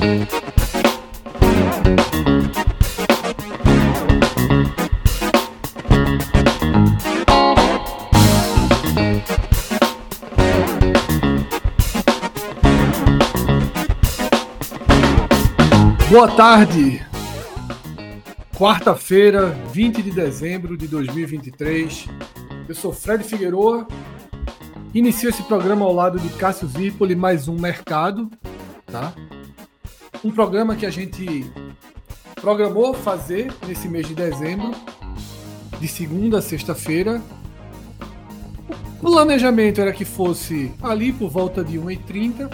Boa tarde. Quarta-feira, 20 de dezembro de 2023. Eu sou Fred Figueroa. Inicio esse programa ao lado de Cássio Zirpoli, mais um mercado, tá? Um programa que a gente programou fazer nesse mês de dezembro, de segunda a sexta-feira. O planejamento era que fosse ali por volta de 1h30,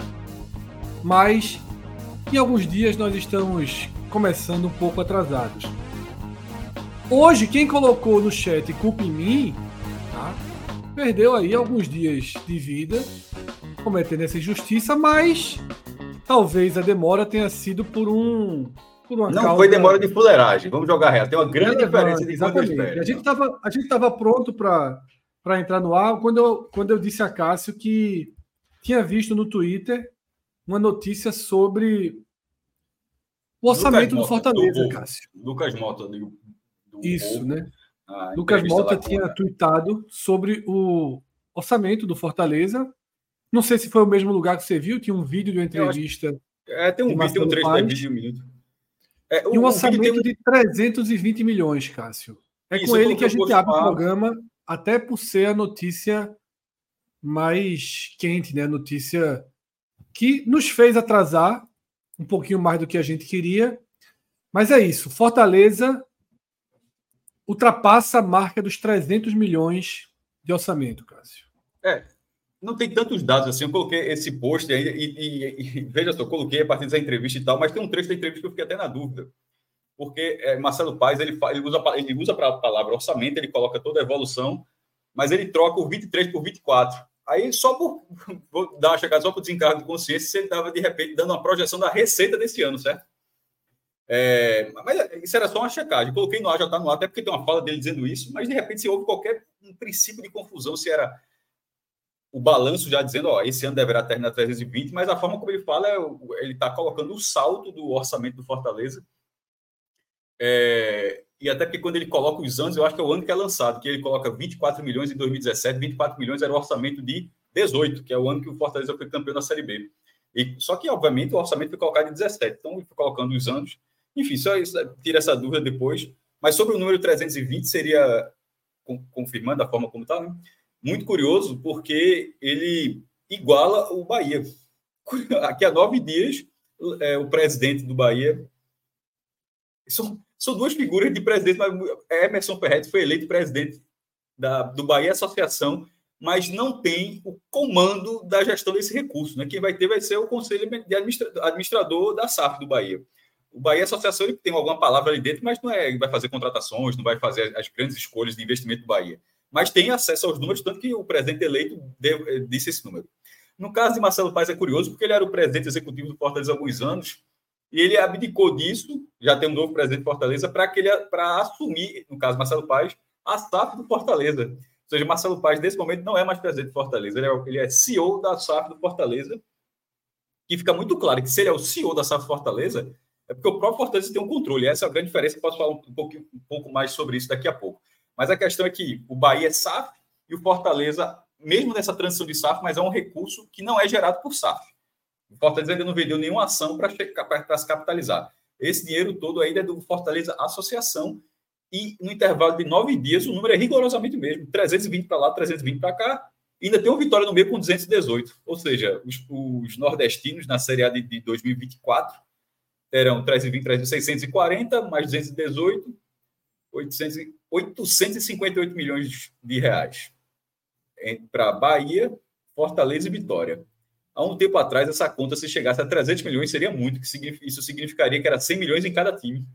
mas em alguns dias nós estamos começando um pouco atrasados. Hoje, quem colocou no chat culpa em mim, tá? perdeu aí alguns dias de vida cometendo essa injustiça, mas talvez a demora tenha sido por um. Por uma Não causa... foi demora de fuleiragem, vamos jogar reto. Tem uma grande Relevante, diferença de exatamente. quando A gente estava a gente tava pronto para entrar no ar quando eu, quando eu disse a Cássio que tinha visto no Twitter uma notícia sobre o orçamento do Fortaleza, do- Cássio. Lucas Mota do, do Isso, né? a Lucas Mota tinha tweetado sobre o orçamento do Fortaleza. Não sei se foi o mesmo lugar que você viu, tinha um vídeo de uma Eu acho- entrevista É, tem um de vídeo, tem um trecho da vídeo de um minuto. É, o- e um o vídeo orçamento um- de 320 milhões, Cássio. É Isso, com ele que a gente o abre o Bolsonaro. programa, até por ser a notícia mais quente, né? A notícia que nos fez atrasar um pouquinho mais do que a gente queria. Mas é isso. Fortaleza ultrapassa a marca dos 300 milhões de orçamento, Cássio. Não tem tantos dados assim. Eu coloquei esse post aí e, e- e- veja só, coloquei a partir dessa entrevista e tal, mas tem um trecho da entrevista que eu fiquei até na dúvida. Porque é, Marcelo Paes ele, ele usa ele usa para a palavra orçamento, ele coloca toda a evolução, mas ele troca o 23 por 24. Aí só por vou dar uma checada só por desencargo de consciência, ele estava de repente dando uma projeção da receita desse ano, certo? É, mas isso era só uma checagem. Coloquei no ar, já está no ar, até porque tem uma fala dele dizendo isso, mas de repente se houve qualquer um princípio de confusão, se era o balanço já dizendo, ó, esse ano deverá terminar 320, mas a forma como ele fala, é ele está colocando o saldo do orçamento do Fortaleza. É, e até porque quando ele coloca os anos, eu acho que é o ano que é lançado, que ele coloca 24 milhões em 2017, 24 milhões era o orçamento de 18, que é o ano que o Fortaleza foi campeão da Série B. E, só que, obviamente, o orçamento foi colocado em 17, então ele foi colocando os anos. Enfim, só tira essa dúvida depois. Mas sobre o número 320, seria, con- confirmando a forma como está, né? Muito curioso, porque ele iguala o Bahia. Aqui há nove dias, é, o presidente do Bahia. São, são duas figuras de presidente, mas Emerson Ferretti foi eleito presidente da, do Bahia Associação, mas não tem o comando da gestão desse recurso. Né? Quem vai ter vai ser o conselho de administra, administrador da SAF do Bahia. O Bahia Associação ele tem alguma palavra ali dentro, mas não é, vai fazer contratações, não vai fazer as grandes escolhas de investimento do Bahia mas tem acesso aos números, tanto que o presidente eleito deu, eh, disse esse número. No caso de Marcelo Paes é curioso, porque ele era o presidente executivo do Fortaleza há alguns anos, e ele abdicou disso, já tem um novo presidente do Fortaleza, para que ele para assumir, no caso Marcelo Paes, a SAF do Fortaleza. Ou seja, Marcelo Paes, nesse momento, não é mais presidente do Fortaleza, ele é, ele é CEO da SAF do Fortaleza, e fica muito claro que se ele é o CEO da SAF Fortaleza, é porque o próprio Fortaleza tem um controle. Essa é a grande diferença, posso falar um, pouquinho, um pouco mais sobre isso daqui a pouco. Mas a questão é que o Bahia é SAF e o Fortaleza, mesmo nessa transição de SAF, mas é um recurso que não é gerado por SAF. O Fortaleza ainda não vendeu nenhuma ação para se capitalizar. Esse dinheiro todo ainda é do Fortaleza Associação e no intervalo de nove dias o número é rigorosamente o mesmo. 320 para lá, 320 para cá. Ainda tem uma vitória no meio com 218. Ou seja, os, os nordestinos na Série A de, de 2024 terão 320, 640, mais 218, 800, 858 milhões de reais. Para Bahia, Fortaleza e Vitória. Há um tempo atrás, essa conta, se chegasse a 300 milhões, seria muito. Isso significaria que era 100 milhões em cada time.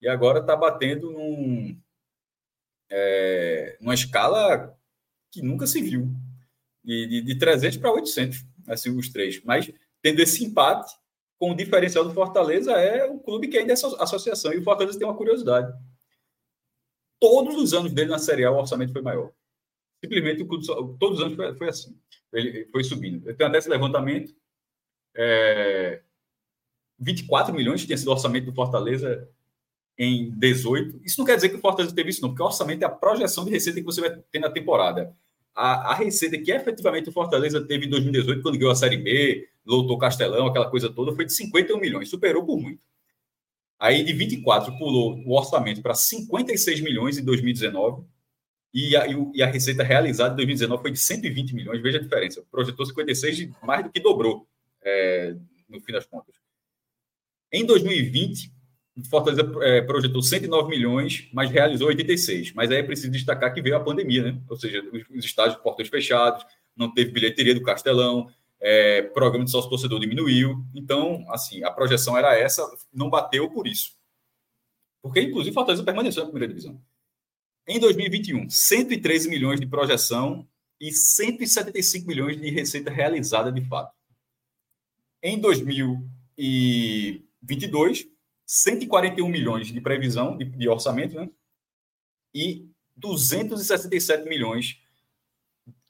E agora está batendo num, é, numa escala que nunca se viu. De, de, de 300 para 800, assim, os três. Mas tendo esse empate, com o diferencial do Fortaleza, é o clube que ainda é associação. E o Fortaleza tem uma curiosidade. Todos os anos dele na Série A, o orçamento foi maior. Simplesmente, o clube, todos os anos foi, foi assim. Ele foi subindo. Eu tenho até esse levantamento. É, 24 milhões tinha sido o orçamento do Fortaleza em 18. Isso não quer dizer que o Fortaleza teve isso, não, porque o orçamento é a projeção de receita que você vai ter na temporada. A, a receita que efetivamente o Fortaleza teve em 2018, quando ganhou a Série B, lotou Castelão, aquela coisa toda, foi de 51 milhões, superou por muito. Aí de 24 pulou o orçamento para 56 milhões em 2019 e a, e a receita realizada em 2019 foi de 120 milhões. Veja a diferença. Projetou 56, mais do que dobrou é, no fim das contas. Em 2020, Fortaleza é, projetou 109 milhões, mas realizou 86. Mas aí é preciso destacar que veio a pandemia, né? Ou seja, os, os estádios portas fechados, não teve bilheteria do Castelão, é, programa de sócio torcedor diminuiu. Então, assim, a projeção era essa, não bateu por isso. Porque, inclusive, Fortaleza permaneceu na primeira divisão. Em 2021, 113 milhões de projeção e 175 milhões de receita realizada de fato. Em 2022, 141 milhões de previsão de, de orçamento, né? E 267 milhões,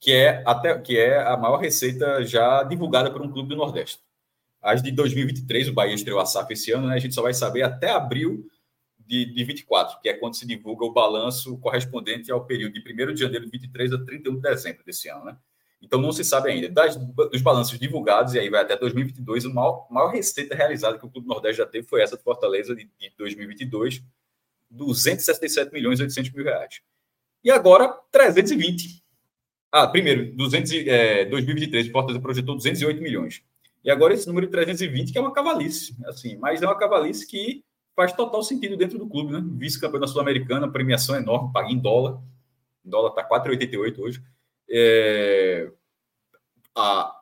que é, até, que é a maior receita já divulgada por um clube do Nordeste. As de 2023, o Bahia estreou a SAF esse ano, né? A gente só vai saber até abril de, de 24, que é quando se divulga o balanço correspondente ao período de 1 de janeiro de 23 a 31 de dezembro desse ano, né? Então não se sabe ainda. Das, dos balanços divulgados, e aí vai até 2022, a maior, maior receita realizada que o Clube Nordeste já teve foi essa de Fortaleza de, de 2022, 267 milhões e 800 mil reais. E agora, 320. Ah, primeiro, 200, é, 2023, Fortaleza projetou 208 milhões. E agora esse número de 320, que é uma cavalice, assim, mas é uma cavalice que faz total sentido dentro do clube, né? Vice-campeão da Sul-Americana, premiação enorme, paga em dólar. O dólar está 4,88 hoje. É... A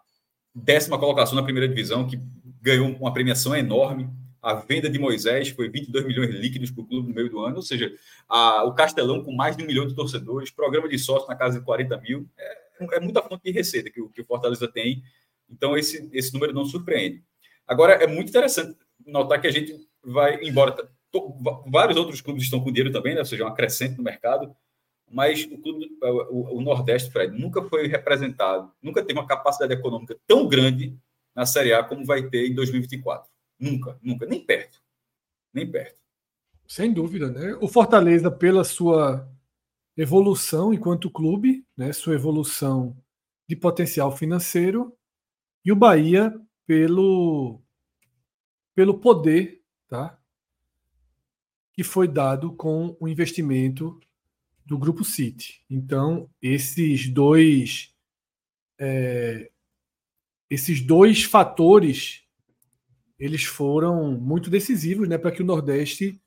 décima colocação na primeira divisão, que ganhou uma premiação enorme. A venda de Moisés foi 22 milhões líquidos para o clube no meio do ano, ou seja, a, o Castelão com mais de um milhão de torcedores, programa de sócio na casa de 40 mil. É, é muita fonte de receita que o, que o Fortaleza tem. Então, esse, esse número não surpreende. Agora, é muito interessante notar que a gente vai, embora vários outros clubes estão com dinheiro também, né? ou seja, um acrescente no mercado, mas o, clube, o, o, Nordeste, Fred, nunca foi representado, nunca teve uma capacidade econômica tão grande na Série A como vai ter em 2024. Nunca, nunca, nem perto. Nem perto. Sem dúvida, né? O Fortaleza, pela sua evolução enquanto clube, né? sua evolução de potencial financeiro, e o Bahia pelo, pelo poder tá? que foi dado com o investimento do Grupo City. Então, esses dois, é, esses dois fatores eles foram muito decisivos né, para que o Nordeste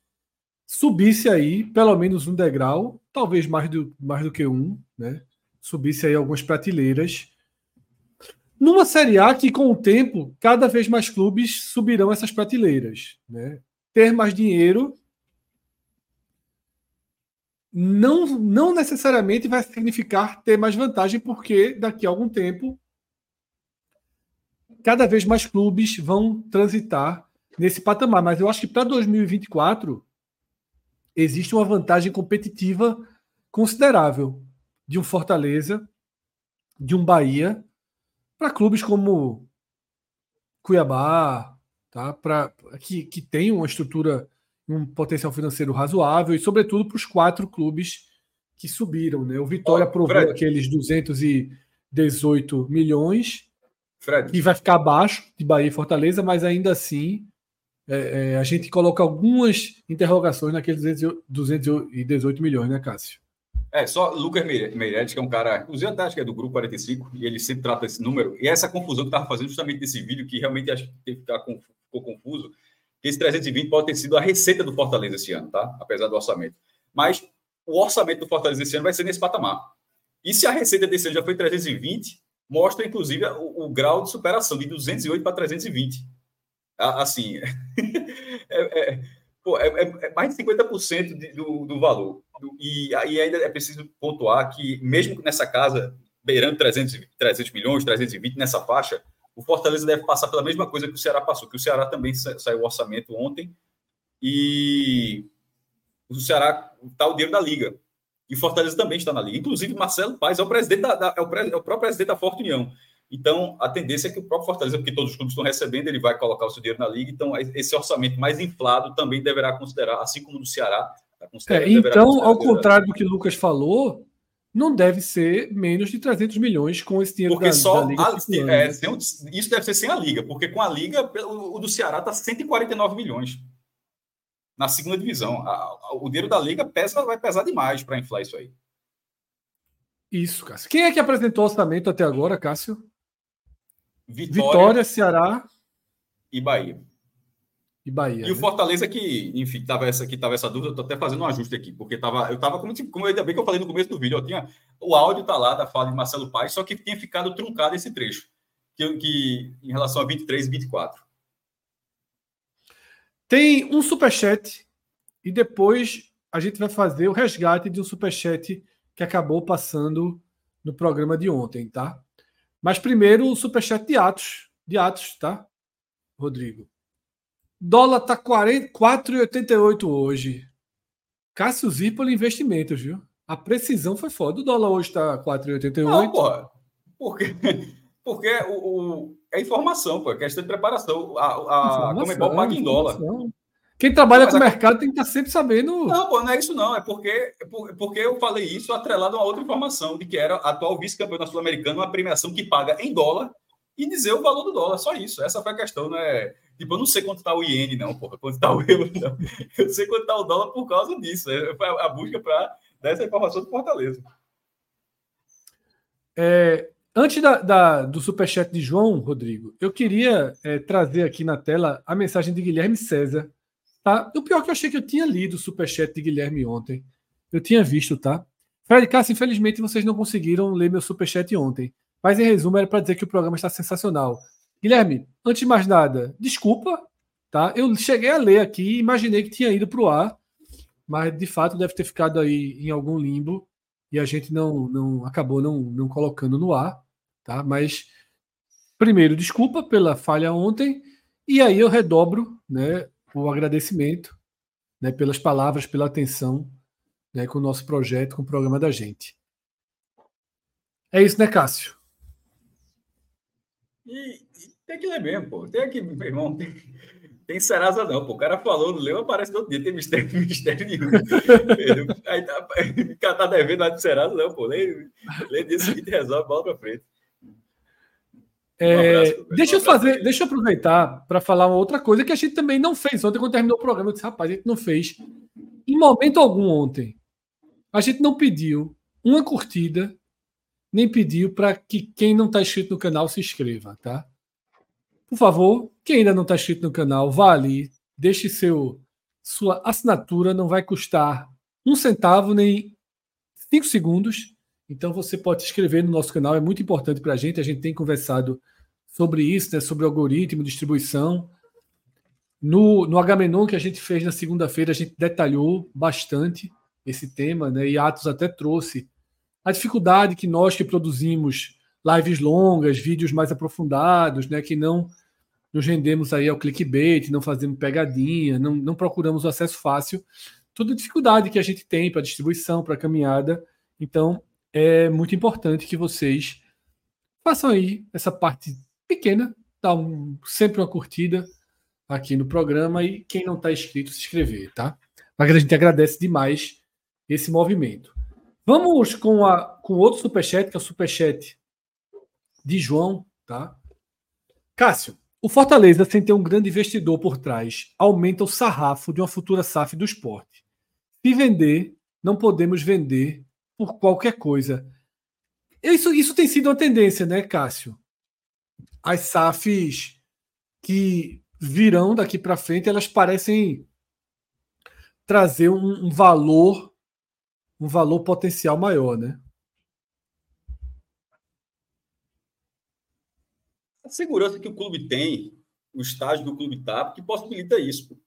subisse aí pelo menos um degrau, talvez mais do, mais do que um, né? subisse aí algumas prateleiras. Numa Série A que, com o tempo, cada vez mais clubes subirão essas prateleiras. Né? Ter mais dinheiro não, não necessariamente vai significar ter mais vantagem, porque daqui a algum tempo cada vez mais clubes vão transitar nesse patamar. Mas eu acho que para 2024 existe uma vantagem competitiva considerável de um Fortaleza, de um Bahia, para clubes como Cuiabá, tá? Para que, que tem uma estrutura um potencial financeiro razoável e, sobretudo, para os quatro clubes que subiram. Né? O Vitória aprovou aqueles 218 milhões, Fred. e vai ficar abaixo de Bahia e Fortaleza, mas ainda assim é, é, a gente coloca algumas interrogações naqueles 218 milhões, né, Cássio? É, só Lucas Meireles, que é um cara, inclusive até acho que é do grupo 45, e ele sempre trata esse número, e essa confusão que estava fazendo justamente nesse vídeo, que realmente acho que ficou confuso, que esse 320 pode ter sido a receita do Fortaleza esse ano, tá? Apesar do orçamento. Mas o orçamento do Fortaleza esse ano vai ser nesse patamar. E se a receita desse ano já foi 320, mostra, inclusive, o, o grau de superação de 208 para 320. Assim, é, é, pô, é, é, mais de 50% de, do, do valor. E aí ainda é preciso pontuar que, mesmo nessa casa, beirando 300, 300 milhões, 320 nessa faixa, o Fortaleza deve passar pela mesma coisa que o Ceará passou, que o Ceará também saiu o orçamento ontem e o Ceará está o dinheiro da Liga. E Fortaleza também está na Liga. Inclusive, Marcelo Paes é o presidente da, da é, o é, o próprio presidente da Forte União. Então, a tendência é que o próprio Fortaleza, porque todos os clubes estão recebendo, ele vai colocar o seu dinheiro na Liga. Então, esse orçamento mais inflado também deverá considerar, assim como o do Ceará. É, então, ao contrário do que o Lucas falou, não deve ser menos de 300 milhões com esse dinheiro porque da, só da Liga. A, é, isso deve ser sem a Liga, porque com a Liga, o, o do Ceará está 149 milhões na segunda divisão. A, a, o dinheiro da Liga pesa, vai pesar demais para inflar isso aí. Isso, Cássio. Quem é que apresentou o orçamento até agora, Cássio? Vitória, Vitória Ceará e Bahia. E Bahia. E né? o Fortaleza que, enfim, tava essa aqui, tava essa dúvida, eu tô até fazendo um ajuste aqui, porque tava, eu tava como, como ainda bem que eu falei no começo do vídeo, eu tinha o áudio tá lá da fala de Marcelo Paes, só que tinha ficado truncado esse trecho, que, que em relação a 23 e 24. Tem um superchat e depois a gente vai fazer o resgate de um superchat que acabou passando no programa de ontem, tá? Mas primeiro o superchat de Atos, de Atos, tá? Rodrigo. Dólar tá 4,88 hoje. Cássio Zipoli Investimentos, viu? A precisão foi foda. O dólar hoje tá 4,88. Não, porra. Porque, porque o, o, é informação, pô. É questão de preparação. A, a Comebol paga em dólar. Quem trabalha com o mercado tem que estar sempre sabendo. Não, pô, não é isso não. É porque, é porque eu falei isso atrelado a uma outra informação, de que era atual vice-campeão da Sul-Americana, uma premiação que paga em dólar e dizer o valor do dólar. Só isso. Essa foi a questão, né? Tipo, eu não sei quanto tá o iene, não, porra, quanto tá o euro, não. Eu sei quanto tá o dólar por causa disso. É, foi a busca para dar essa informação do Fortaleza. É, antes da, da, do superchat de João, Rodrigo, eu queria é, trazer aqui na tela a mensagem de Guilherme César. Tá? O pior é que eu achei que eu tinha lido o superchat de Guilherme ontem. Eu tinha visto, tá? Fred Cássio, infelizmente vocês não conseguiram ler meu superchat ontem. Mas em resumo, era para dizer que o programa está sensacional. Guilherme, antes de mais nada, desculpa, tá? Eu cheguei a ler aqui e imaginei que tinha ido para o ar, mas de fato deve ter ficado aí em algum limbo e a gente não, não acabou não, não colocando no ar, tá? Mas primeiro, desculpa pela falha ontem e aí eu redobro, né, o agradecimento, né, pelas palavras, pela atenção, né, com o nosso projeto, com o programa da gente. É isso, né, Cássio? E, tem que ler mesmo, pô. Tem aqui, meu irmão, tem, tem Serasa não, pô. O cara falou, não leu, aparece no outro dia, tem mistério, mistério nenhum. Aí tá, tá devendo lá de Serasa, não, pô. Lê, lê dia seguinte resolve, bola pra frente. É, um abraço, deixa eu fazer, deixa eu aproveitar para falar uma outra coisa que a gente também não fez ontem quando terminou o programa. Eu disse, rapaz, a gente não fez em momento algum ontem. A gente não pediu uma curtida, nem pediu para que quem não está inscrito no canal se inscreva, tá? Por favor, quem ainda não está inscrito no canal, vá ali, deixe seu sua assinatura, não vai custar um centavo nem cinco segundos. Então você pode se inscrever no nosso canal, é muito importante para a gente. A gente tem conversado sobre isso, né, sobre algoritmo, distribuição. No, no Agamenon que a gente fez na segunda-feira, a gente detalhou bastante esse tema, né, e Atos até trouxe a dificuldade que nós que produzimos lives longas, vídeos mais aprofundados, né, que não nos rendemos aí ao clickbait, não fazemos pegadinha, não, não procuramos o acesso fácil. Toda dificuldade que a gente tem para distribuição, para caminhada. Então, é muito importante que vocês façam aí essa parte pequena, dá um, sempre uma curtida aqui no programa e quem não está inscrito, se inscrever, tá? Mas a gente agradece demais esse movimento. Vamos com, a, com outro superchat, que é o superchat de João, tá? Cássio, o Fortaleza, sem ter um grande investidor por trás, aumenta o sarrafo de uma futura SAF do esporte. Se vender, não podemos vender por qualquer coisa. Isso, isso tem sido uma tendência, né, Cássio? As SAFs que virão daqui para frente, elas parecem trazer um, um valor, um valor potencial maior, né? Segurança que o clube tem, o estágio do clube está, que possibilita isso.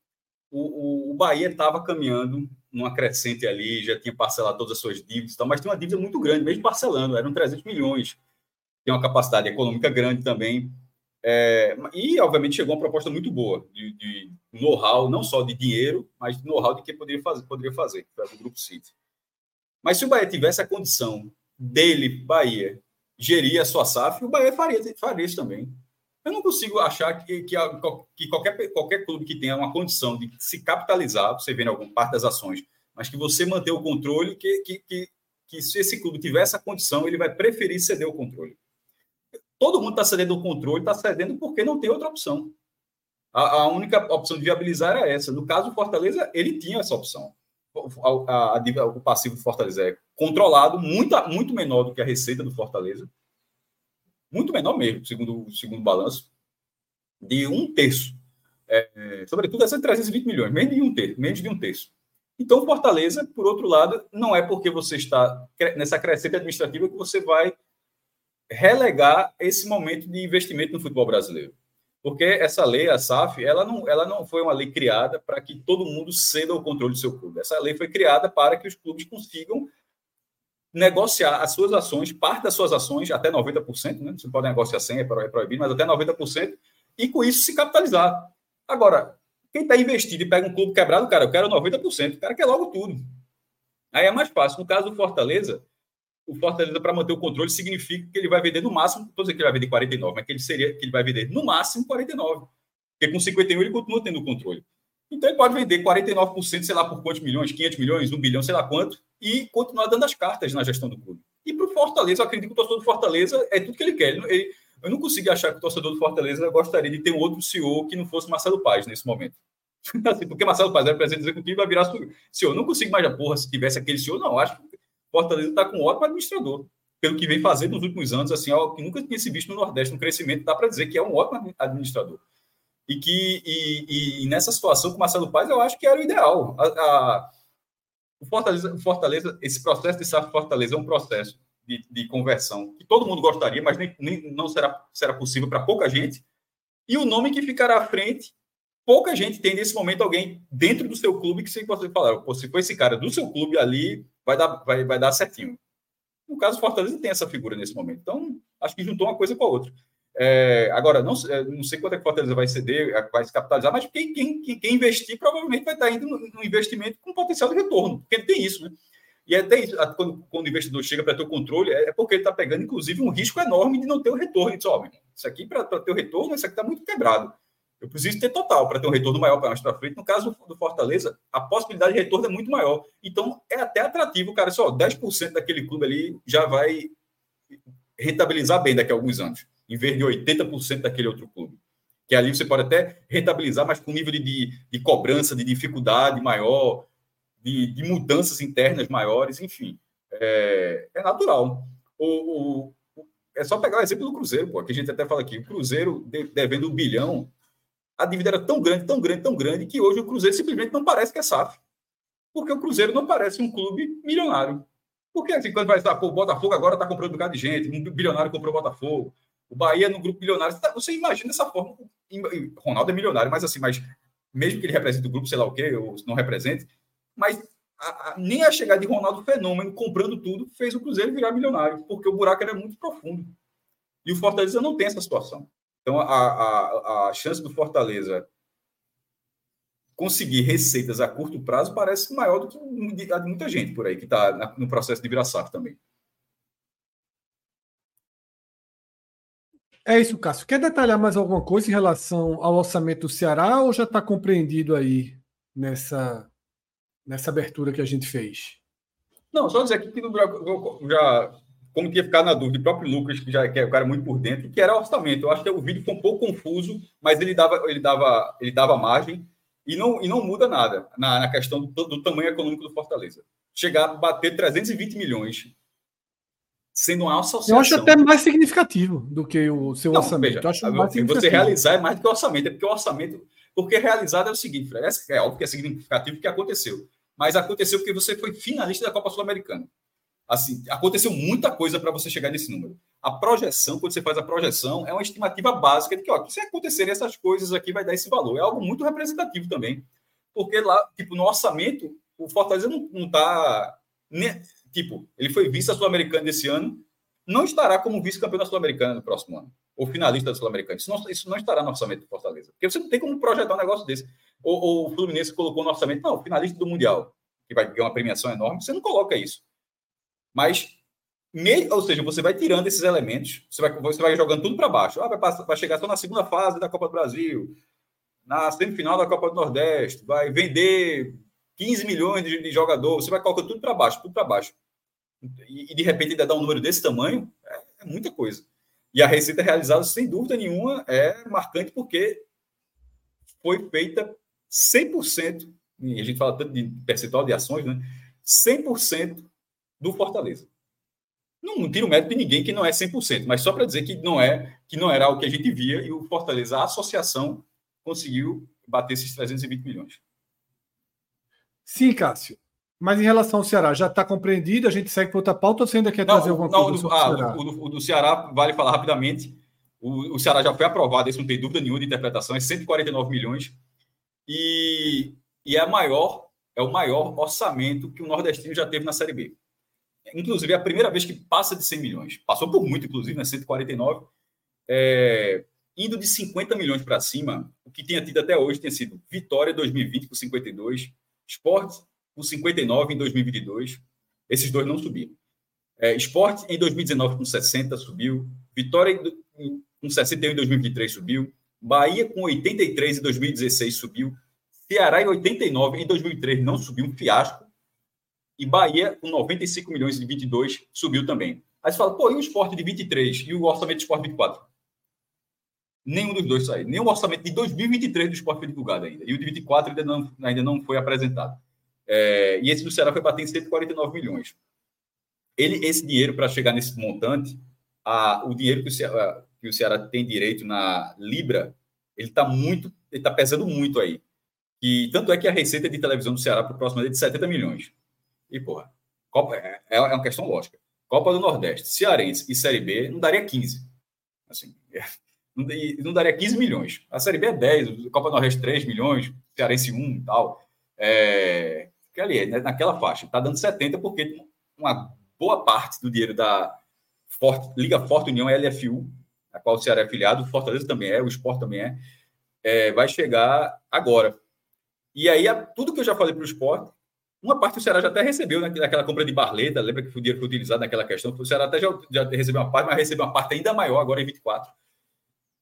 O, o, o Bahia estava caminhando numa crescente ali, já tinha parcelado todas as suas dívidas, mas tinha uma dívida muito grande, mesmo parcelando, eram 300 milhões. Tem uma capacidade econômica grande também. É, e, obviamente, chegou uma proposta muito boa de, de know-how, não só de dinheiro, mas de know-how de que poderia fazer, poderia fazer, foi o Grupo City. Mas se o Bahia tivesse a condição dele, Bahia, gerir a sua SAF, o Bahia faria, faria isso também. Eu não consigo achar que, que, que, qualquer, qualquer clube que tenha uma condição de se capitalizar, você em alguma parte das ações, mas que você manter o controle, que, que, que, que se esse clube tiver essa condição, ele vai preferir ceder o controle. Todo mundo está cedendo o controle, está cedendo porque não tem outra opção. A, a, única opção de viabilizar era essa. No caso do Fortaleza, ele tinha essa opção. A, a, o passivo do Fortaleza é controlado, muito, muito menor do que a receita do Fortaleza muito menor mesmo, segundo, segundo o balanço, de um terço. É, é sobretudo essas 320 milhões, menos de um terço, menos de um terço. Então, Fortaleza, por outro lado, não é porque você está nessa crescente administrativa que você vai relegar esse momento de investimento no futebol brasileiro. Porque essa lei, a SAF, ela não, ela não foi uma lei criada para que todo mundo ceda o controle do seu clube. Essa lei foi criada para que os clubes consigam negociar as suas ações, parte das suas ações, até 90%, né? Você pode negociar sem, é, é proibido, mas até 90%, e com isso se capitalizar. Agora, quem está investido e pega um clube quebrado, cara, eu quero 90%, o cara quer logo tudo. Aí é mais fácil. No caso do Fortaleza, o Fortaleza, para manter o controle, significa que ele vai vender no máximo, estou dizendo que ele vai vender 49, mas que ele seria que ele vai vender no máximo 49. Porque com 51 ele continua tendo o controle. Então ele pode vender 49%, sei lá por quantos milhões, 500 milhões, 1 bilhão, sei lá quanto, e continuar dando as cartas na gestão do clube. E para o Fortaleza, eu acredito que o torcedor do Fortaleza é tudo que ele quer. Ele, ele, eu não consigo achar que o torcedor do Fortaleza gostaria de ter um outro CEO que não fosse Marcelo Paz nesse momento. assim, porque Marcelo Paz era presidente executivo vai virar CEO. Eu não consigo mais, a porra, se tivesse aquele CEO, não. Acho que Fortaleza está com um ótimo administrador. Pelo que vem fazendo nos últimos anos, assim, algo que nunca tinha se visto no Nordeste, um crescimento, dá para dizer que é um ótimo administrador. E que e, e, nessa situação com o Marcelo Paz, eu acho que era o ideal. A, a, o Fortaleza, Fortaleza, esse processo de SAF Fortaleza é um processo de, de conversão que todo mundo gostaria, mas nem, nem não será, será possível para pouca gente. E o nome que ficará à frente, pouca gente tem nesse momento alguém dentro do seu clube que você falar, se for esse cara do seu clube ali, vai dar, vai, vai dar certinho. No caso, Fortaleza tem essa figura nesse momento. Então, acho que juntou uma coisa com a outra. É, agora, não, é, não sei quanto é que o Fortaleza vai ceder, é, vai se capitalizar, mas quem, quem, quem investir provavelmente vai estar indo no, investimento com potencial de retorno, porque tem isso, né? E até isso, quando, quando o investidor chega para ter o controle, é, é porque ele está pegando, inclusive, um risco enorme de não ter o retorno. Ele diz, oh, isso aqui, para ter o retorno, isso aqui está muito quebrado. Eu preciso ter total para ter um retorno maior para mais para frente. No caso do Fortaleza, a possibilidade de retorno é muito maior. Então, é até atrativo, cara. Só 10% daquele clube ali já vai rentabilizar bem daqui a alguns anos em vez de 80% daquele outro clube. Que ali você pode até rentabilizar, mas com nível de, de, de cobrança, de dificuldade maior, de, de, mudanças internas maiores, enfim. É, é natural. O, o, é só pegar o exemplo do Cruzeiro, pô, que a gente até fala aqui. O Cruzeiro devendo um bilhão, a dívida era tão grande, tão grande, tão grande, que hoje o Cruzeiro simplesmente não parece que é SAF. Porque o Cruzeiro não parece um clube milionário. Porque assim, quando vai estar, pô, o Botafogo agora está comprando um bocado de gente, um bilionário comprou o Botafogo. O Bahia no grupo milionário. Tá, você imagina essa forma. Ronaldo é milionário, mas assim, mas mesmo que ele represente o grupo, sei lá o quê, ou não represente, mas a, a, nem a chegada de Ronaldo Fenômeno comprando tudo fez o Cruzeiro virar milionário, porque o buraco era muito profundo. E o Fortaleza não tem essa situação. Então, a, a, a chance do Fortaleza conseguir receitas a curto prazo parece maior do que a de muita gente por aí que está no processo de virar saco também. É isso, Cássio. Quer detalhar mais alguma coisa em relação ao orçamento do Ceará ou já está compreendido aí nessa, nessa abertura que a gente fez? Não, só dizer aqui que já, já como tinha ficado na dúvida, o próprio Lucas, que já que é o cara muito por dentro, que era orçamento. Eu acho que o vídeo foi um pouco confuso, mas ele dava, ele dava, ele dava margem e não, e não muda nada na, na questão do, do tamanho econômico do Fortaleza. Chegar a bater 320 milhões sendo uma associação. Eu acho até mais significativo do que o seu não, orçamento. Veja, acho mais você realizar é mais do que o orçamento, é porque o orçamento. Porque realizado é o seguinte, Fred, é óbvio que é significativo que aconteceu. Mas aconteceu porque você foi finalista da Copa Sul-Americana. Assim, aconteceu muita coisa para você chegar nesse número. a projeção, quando você faz a projeção, é uma estimativa básica de que, ó, se acontecerem essas coisas aqui, vai dar esse valor. É algo muito representativo também. Porque lá, tipo, no orçamento, o Fortaleza não está. Tipo, ele foi vice sul-americano desse ano, não estará como vice-campeão da Sul-Americana no próximo ano, ou finalista da Sul-Americana. Isso não, isso não estará no orçamento do Fortaleza. Porque você não tem como projetar um negócio desse. Ou, ou o Fluminense colocou no orçamento, não, finalista do Mundial, que vai ganhar uma premiação enorme, você não coloca isso. Mas ou seja, você vai tirando esses elementos, você vai, você vai jogando tudo para baixo. Ah, vai, passar, vai chegar só na segunda fase da Copa do Brasil, na semifinal da Copa do Nordeste, vai vender 15 milhões de, de jogadores, você vai colocar tudo para baixo, tudo para baixo. E, e, de repente ainda dar um número desse tamanho, é, é muita coisa. E a receita realizada, sem dúvida nenhuma, é marcante porque foi feita 100%, e a gente fala tanto de percentual de ações, né? 100% do Fortaleza. Não, tiro o mérito de ninguém que não é 100%, mas só para dizer que não é que não era o que a gente via e o Fortaleza, a associação, conseguiu bater esses 320 milhões. Sim, Cássio. Mas em relação ao Ceará, já está compreendido? A gente segue para outra pauta ou você ainda quer não, trazer alguma não, coisa? Ah, o, Ceará? O, o, do Ceará, vale falar rapidamente. O, o Ceará já foi aprovado, isso não tem dúvida nenhuma de interpretação, é 149 milhões. E, e é, maior, é o maior orçamento que o nordestino já teve na Série B. Inclusive, é a primeira vez que passa de 100 milhões. Passou por muito, inclusive, né? 149. É, indo de 50 milhões para cima, o que tinha tido até hoje tinha sido Vitória 2020 com 52, Esporte com 59 em 2022. Esses dois não subiram. É, Esporte em 2019 com 60 subiu, Vitória com 61 em 2023 subiu, Bahia com 83 em 2016 subiu, Ceará em 89 em 2003 não subiu, um fiasco. E Bahia, com 95 milhões de 22, subiu também. Aí você fala, pô, e o esporte de 23 e o orçamento do esporte 24? Nenhum dos dois saiu. O orçamento de 2023 do esporte foi divulgado ainda. E o de 24 ainda não, ainda não foi apresentado. É, e esse do Ceará foi bater em 149 milhões. Ele, esse dinheiro, para chegar nesse montante, a, o dinheiro que o, Ceará, que o Ceará tem direito na Libra, ele está muito, ele está pesando muito aí. E tanto é que a receita de televisão do Ceará para o próximo é de 70 milhões. E, porra, Copa, é, é, é uma questão lógica. Copa do Nordeste, Cearense e Série B não daria 15. Assim, é, não, daria 15 milhões. A Série B é 10, Copa do Nordeste 3 milhões, Cearense 1 e tal. É, que ali, é, né, naquela faixa. Está dando 70 porque uma boa parte do dinheiro da Liga Forte União LFU, a qual o Ceará é afiliado, Fortaleza também é, o Sport também é, é vai chegar agora. E aí, tudo que eu já falei para o esporte, uma parte o Ceará já até recebeu né, naquela compra de Barleta, lembra que o dinheiro foi utilizado naquela questão? O Ceará até já, já recebeu uma parte, mas recebeu uma parte ainda maior agora em 24.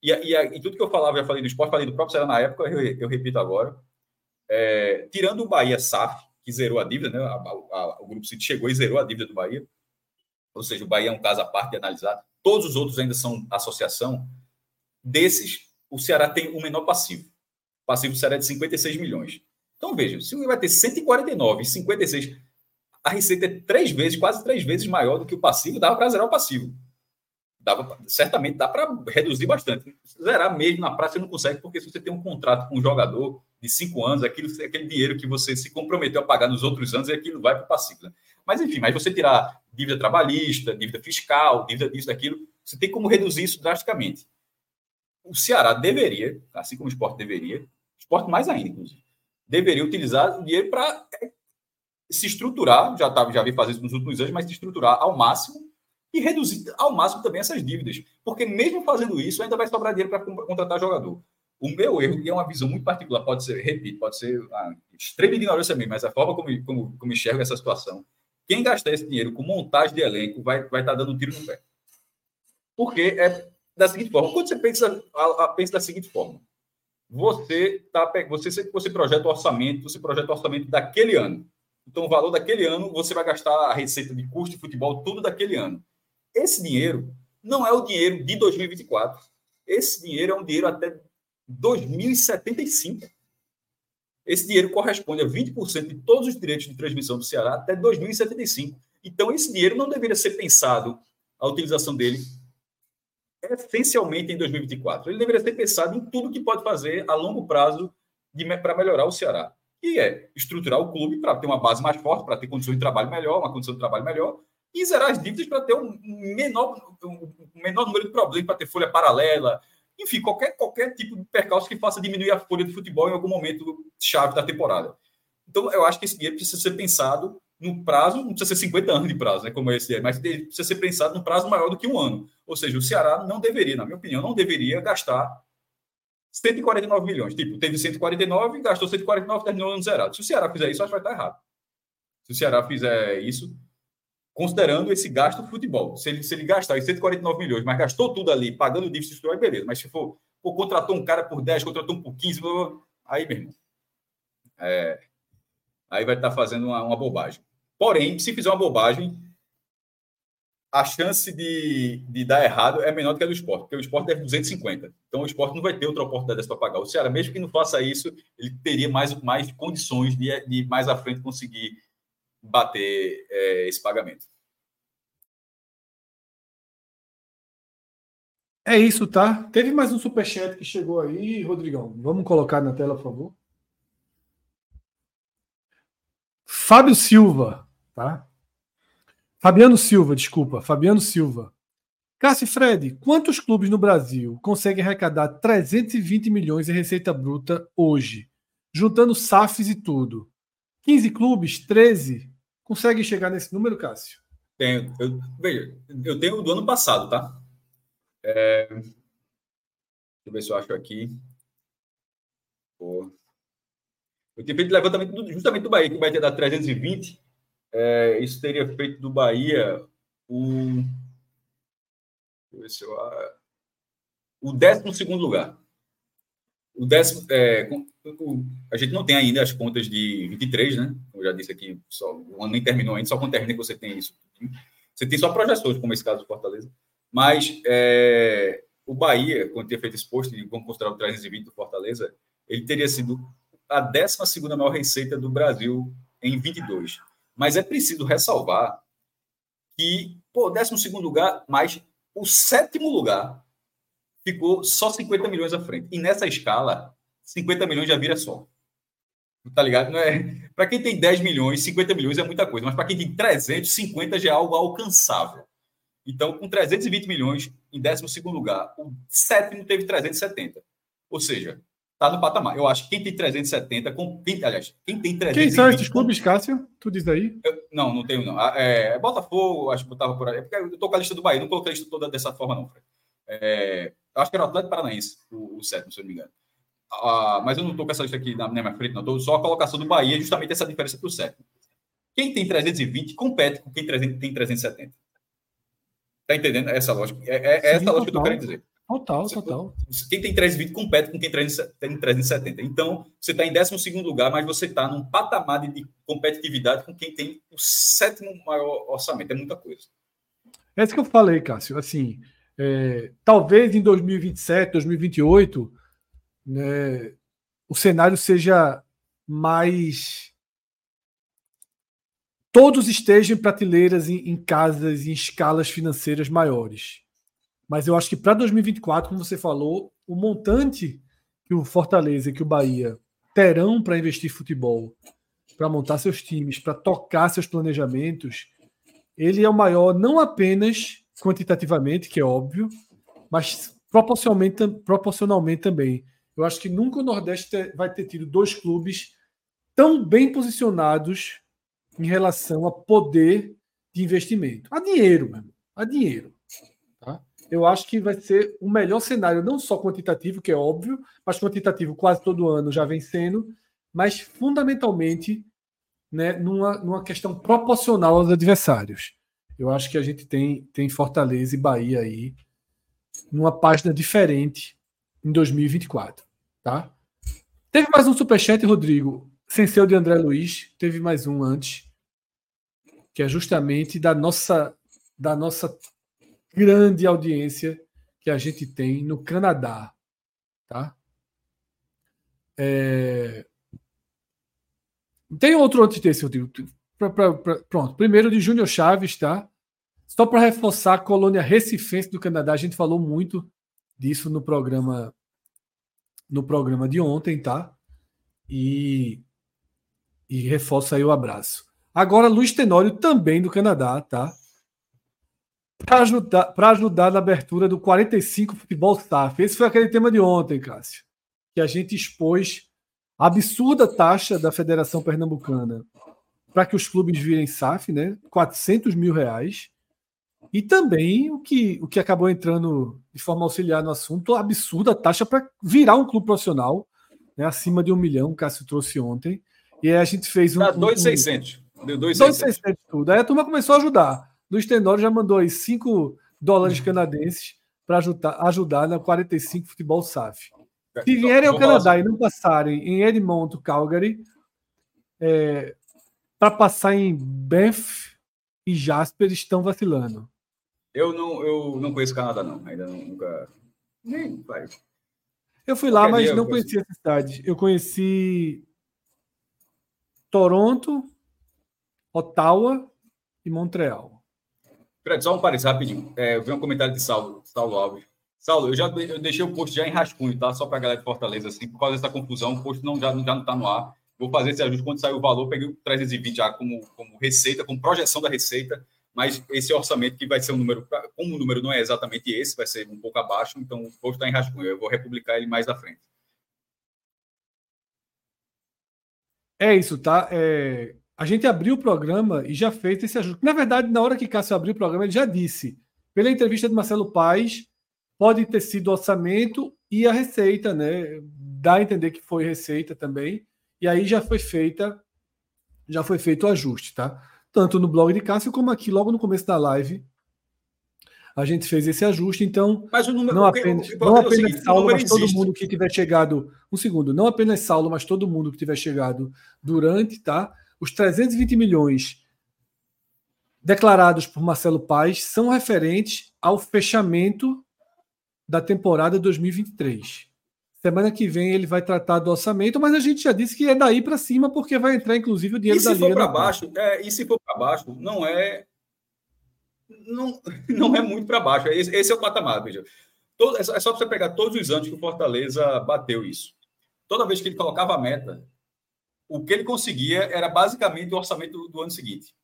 E, e, e tudo que eu falava, eu falei do esporte, falei do próprio Ceará na época, eu, eu repito agora. É, tirando o Bahia SAF, que zerou a dívida, né? A, a, o Grupo City chegou e zerou a dívida do Bahia. Ou seja, o Bahia é um caso à parte de analisar. Todos os outros ainda são associação. Desses, o Ceará tem o menor passivo. O passivo do Ceará é de 56 milhões. Então, veja, se vai ter 149 e 56, a receita é três vezes, quase três vezes maior do que o passivo, dava para zerar o passivo. Dava, certamente dá para reduzir bastante. Zerar mesmo na prática não consegue, porque se você tem um contrato com um jogador de cinco anos, aquilo, aquele dinheiro que você se comprometeu a pagar nos outros anos, aquilo vai para o passivo. Né? Mas, enfim, mas você tirar dívida trabalhista, dívida fiscal, dívida disso, daquilo, você tem como reduzir isso drasticamente. O Ceará deveria, assim como o esporte deveria, esporte mais ainda, inclusive, deveria utilizar o dinheiro para é, se estruturar, já, tava, já vi fazer isso nos últimos anos, mas se estruturar ao máximo e reduzir ao máximo também essas dívidas. Porque mesmo fazendo isso, ainda vai sobrar dinheiro para contratar jogador. O meu erro, e é uma visão muito particular, pode ser, repito, pode ser uma extrema ignorância mesmo, mas a forma como, como, como enxergo essa situação, quem gastar esse dinheiro com montagem de elenco vai, vai estar tá dando um tiro no pé. Porque é da seguinte forma, quando você pensa, a, a, pensa da seguinte forma, você tá você você projeta o orçamento, você projeta o orçamento daquele ano. Então, o valor daquele ano, você vai gastar a receita de custo de futebol, tudo daquele ano. Esse dinheiro não é o dinheiro de 2024. Esse dinheiro é um dinheiro até 2075. Esse dinheiro corresponde a 20% de todos os direitos de transmissão do Ceará até 2075. Então, esse dinheiro não deveria ser pensado, a utilização dele, essencialmente em 2024. Ele deveria ser pensado em tudo que pode fazer a longo prazo para melhorar o Ceará. E é estruturar o clube para ter uma base mais forte, para ter condições de trabalho melhor, uma condição de trabalho melhor, e zerar as dívidas para ter um menor, um menor número de problemas, para ter folha paralela, enfim, qualquer, qualquer tipo de percalço que faça diminuir a folha de futebol em algum momento chave da temporada. Então, eu acho que esse dinheiro precisa ser pensado no prazo, não precisa ser 50 anos de prazo, né, como esse é, mas precisa ser pensado num prazo maior do que um ano. Ou seja, o Ceará não deveria, na minha opinião, não deveria gastar 149 milhões. Tipo, teve 149, gastou 149, terminou ano zerado. Se o Ceará fizer isso, acho que vai estar errado. Se o Ceará fizer isso, considerando esse gasto do futebol. Se ele, se ele gastar 149 milhões, mas gastou tudo ali, pagando dívidas, aí beleza. Mas se for, pô, contratou um cara por 10, contratou um por 15, aí, meu irmão, é, aí vai estar fazendo uma, uma bobagem. Porém, se fizer uma bobagem, a chance de, de dar errado é menor do que a do esporte, porque o esporte deve 250. Então o esporte não vai ter outra oportunidade dessa para pagar. O Ceará, mesmo que não faça isso, ele teria mais, mais condições de, de mais à frente conseguir bater é, esse pagamento. É isso, tá? Teve mais um superchat que chegou aí, Rodrigão. Vamos colocar na tela, por favor. Fábio Silva, tá? Fabiano Silva, desculpa, Fabiano Silva. Cássio Fred, quantos clubes no Brasil conseguem arrecadar 320 milhões em receita bruta hoje? Juntando SAFs e tudo. 15 clubes, 13. Consegue chegar nesse número, Cássio? Tenho. Eu, veja, eu tenho do ano passado, tá? É... Deixa eu ver se eu acho aqui. Pô. Eu tinha feito levantamento justamente do Bahia, que vai ter dado 320. É, isso teria feito do Bahia o. Deixa eu ver. O 12 lugar. O décimo, é, o, a gente não tem ainda as contas de 23, né? Eu já disse aqui, só, o ano nem terminou ainda, só quando termina que você tem isso. Você tem só projeções, como esse caso do Fortaleza. Mas é, o Bahia, quando tinha feito esse post, vamos considerar o 320 do Fortaleza, ele teria sido a 12 maior receita do Brasil em 22. Mas é preciso ressalvar que, pô, 12 lugar, mas o sétimo lugar ficou só 50 milhões à frente. E nessa escala, 50 milhões já vira só. Tá ligado? É... Para quem tem 10 milhões, 50 milhões é muita coisa, mas para quem tem 350 já é algo alcançável. Então, com 320 milhões em 12 lugar, o sétimo teve 370. Ou seja, tá no patamar. Eu acho que quem tem 370, com, quem, aliás, quem tem 320. Quem são esses clubes, Cássio? Tu diz aí? Eu, não, não tenho, não. Ah, é, Botafogo, acho que botava por aí. É porque eu tô com a lista do Bahia, não coloquei a lista toda dessa forma, não, Fred. É, acho que era o Atlético Paranaense, o, o sétimo, se eu não me engano. Ah, mas eu não estou com essa lista aqui na minha frente, não. Estou só a colocação do Bahia, justamente essa diferença para o sétimo. Quem tem 320 compete com quem tem 370. Está entendendo essa lógica? É, é, é essa lógica que eu estou querendo dizer. Total, total. Quem tem 320 compete com quem tem 370. Então, você está em 12 lugar, mas você está num patamar de competitividade com quem tem o sétimo maior orçamento. É muita coisa. É isso que eu falei, Cássio. Assim, é, talvez em 2027, 2028, né, o cenário seja mais. Todos estejam em prateleiras, em, em casas, em escalas financeiras maiores. Mas eu acho que para 2024, como você falou, o montante que o Fortaleza e que o Bahia terão para investir em futebol, para montar seus times, para tocar seus planejamentos, ele é o maior não apenas quantitativamente, que é óbvio, mas proporcionalmente, proporcionalmente também. Eu acho que nunca o Nordeste vai ter tido dois clubes tão bem posicionados em relação a poder de investimento. A dinheiro. A dinheiro. Eu acho que vai ser o melhor cenário, não só quantitativo, que é óbvio, mas quantitativo quase todo ano já vem sendo, mas fundamentalmente né, numa, numa questão proporcional aos adversários. Eu acho que a gente tem, tem Fortaleza e Bahia aí numa página diferente em 2024, tá? Teve mais um superchat, Rodrigo, sem ser o de André Luiz, teve mais um antes, que é justamente da nossa da nossa grande audiência que a gente tem no Canadá, tá? É... Tem outro antes desse, Rodrigo. Pra, pra, pra, pronto, primeiro de Júnior Chaves, tá? Só para reforçar a colônia recifense do Canadá, a gente falou muito disso no programa no programa de ontem, tá? E, e reforça aí o abraço. Agora, Luiz Tenório também do Canadá, tá? Para ajudar, ajudar na abertura do 45 Futebol SAF. Esse foi aquele tema de ontem, Cássio, que a gente expôs a absurda taxa da Federação Pernambucana para que os clubes virem SAF, né? 400 mil reais. E também o que, o que acabou entrando de forma auxiliar no assunto, a absurda taxa para virar um clube profissional, né? acima de um milhão, o Cássio trouxe ontem. E aí a gente fez um. Dá 2,600. Um, Deu 2,600 tudo. Aí a turma começou a ajudar. Luiz Tenório já mandou aí 5 dólares canadenses para ajudar, ajudar na 45 Futebol SAF. Se vierem ao Canadá e não passarem em Edmonton, Calgary, é, para passar em Banff e Jasper estão vacilando. Eu não, eu não conheço o Canadá, não. Ainda nunca. Nem vai. Eu fui lá, mas não conheci essa cidade. Eu conheci Toronto, Ottawa e Montreal. Fred, só um parênteses rapidinho. É, eu vi um comentário de Saulo, Saulo Alves. Saulo, eu já eu deixei o post já em rascunho, tá? Só para a galera de Fortaleza, assim, por causa dessa confusão, o post não, já, já não está no ar. Vou fazer esse ajuste quando sair o valor, peguei o 320 já como, como receita, como projeção da receita, mas esse orçamento que vai ser um número, como o número não é exatamente esse, vai ser um pouco abaixo, então o post está em rascunho. Eu vou republicar ele mais à frente. É isso, tá? É, a gente abriu o programa e já fez esse ajuste. Na verdade, na hora que Cássio abriu o programa, ele já disse. Pela entrevista de Marcelo Paes, pode ter sido orçamento e a receita, né? Dá a entender que foi receita também. E aí já foi feita, já foi feito o ajuste, tá? Tanto no blog de Cássio como aqui logo no começo da live. A gente fez esse ajuste, então mas o número, não apenas, não apenas seguinte, Saulo, mas todo mundo que tiver chegado. Um segundo, não apenas Saulo, mas todo mundo que tiver chegado durante, tá? Os 320 milhões declarados por Marcelo Paes são referentes ao fechamento da temporada 2023. Semana que vem ele vai tratar do orçamento, mas a gente já disse que é daí para cima, porque vai entrar inclusive o dinheiro e da Liga. Baixo, é, e se for para baixo, não é não, não é muito para baixo. Esse, esse, é o patamar, veja. Todo, é só para você pegar todos os anos que o Fortaleza bateu isso. Toda vez que ele colocava a meta, o que ele conseguia era basicamente o orçamento do, do ano seguinte.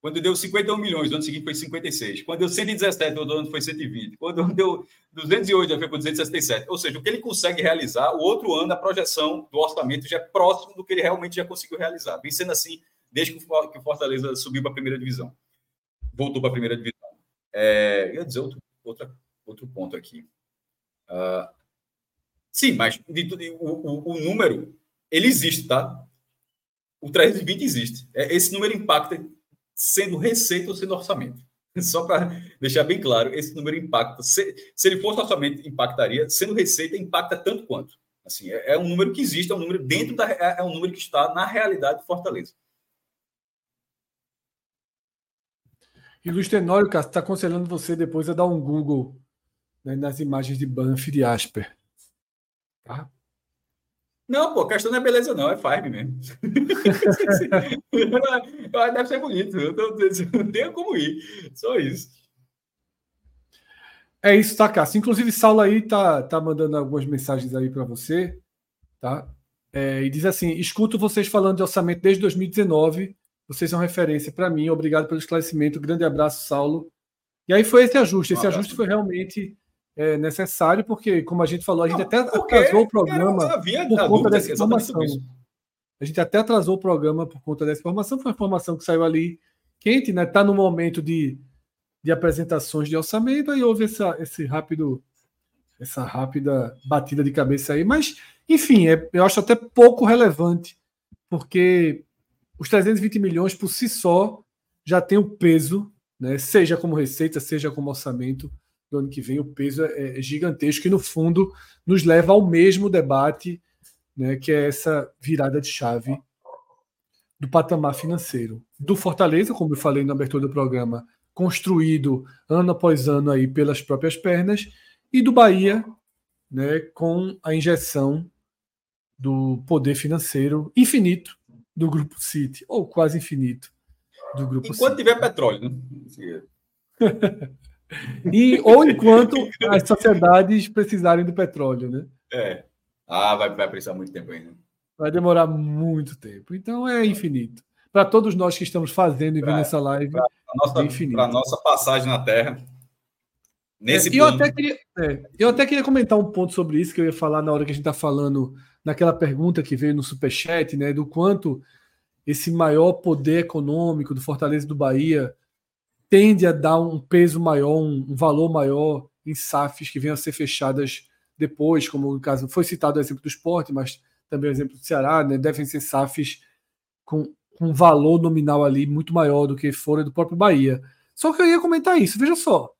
Quando deu 51 milhões, no ano seguinte foi 56. Quando deu 117, no ano foi 120. Quando deu 208, já foi para 267. Ou seja, o que ele consegue realizar, o outro ano, a projeção do orçamento já é próximo do que ele realmente já conseguiu realizar. Vem sendo assim desde que o Fortaleza subiu para a primeira divisão. Voltou para a primeira divisão. É, ia dizer outro, outra, outro ponto aqui. Uh, sim, mas de, de, o, o, o número, ele existe, tá? O 320 existe. É, esse número impacta sendo receita ou sendo orçamento. Só para deixar bem claro, esse número impacta. Se, se ele fosse orçamento, impactaria. Sendo receita, impacta tanto quanto. Assim, é, é um número que existe, é um número dentro da. É, é um número que está na realidade de Fortaleza. E Luiz Tenório, Cássio, está aconselhando você depois a dar um Google né, nas imagens de Banff de Asper. Tá? Não, pô, a questão não é beleza, não, é Five mesmo. Deve ser bonito, eu não tenho como ir, só isso. É isso, tá, Cássio? Inclusive, Saulo aí tá, tá mandando algumas mensagens aí para você, tá? É, e diz assim: escuto vocês falando de orçamento desde 2019, vocês são referência para mim, obrigado pelo esclarecimento, grande abraço, Saulo. E aí foi esse ajuste, esse um ajuste foi realmente é, necessário, porque, como a gente falou, a gente não, até atrasou o programa por conta dessa informação. A gente até atrasou o programa por conta dessa informação, foi uma informação que saiu ali quente, né? Está no momento de, de apresentações de orçamento, aí houve essa, esse rápido, essa rápida batida de cabeça aí, mas, enfim, é, eu acho até pouco relevante, porque os 320 milhões por si só já tem o peso, né? seja como receita, seja como orçamento, do ano que vem, o peso é, é gigantesco e, no fundo, nos leva ao mesmo debate, né, que é essa virada de chave do patamar financeiro. Do Fortaleza, como eu falei na abertura do programa, construído ano após ano aí pelas próprias pernas, e do Bahia, né, com a injeção do poder financeiro infinito do Grupo City, ou quase infinito do Grupo Enquanto City. tiver petróleo, né? E, ou enquanto as sociedades precisarem do petróleo, né? É. Ah, vai, vai precisar muito tempo ainda. Vai demorar muito tempo. Então é infinito. Para todos nós que estamos fazendo e vendo essa live, para a nossa, é nossa passagem na Terra, Nesse é, eu, até queria, é, eu até queria comentar um ponto sobre isso que eu ia falar na hora que a gente está falando, naquela pergunta que veio no Superchat, né? Do quanto esse maior poder econômico do Fortaleza do Bahia tende a dar um peso maior, um, valor maior em SAFs que venham a ser fechadas depois, como no caso foi citado o exemplo do esporte, mas também o exemplo do Ceará, né? Devem ser SAFs com, com um valor nominal ali muito maior do que fora do próprio Bahia. Só que eu ia comentar isso, veja só.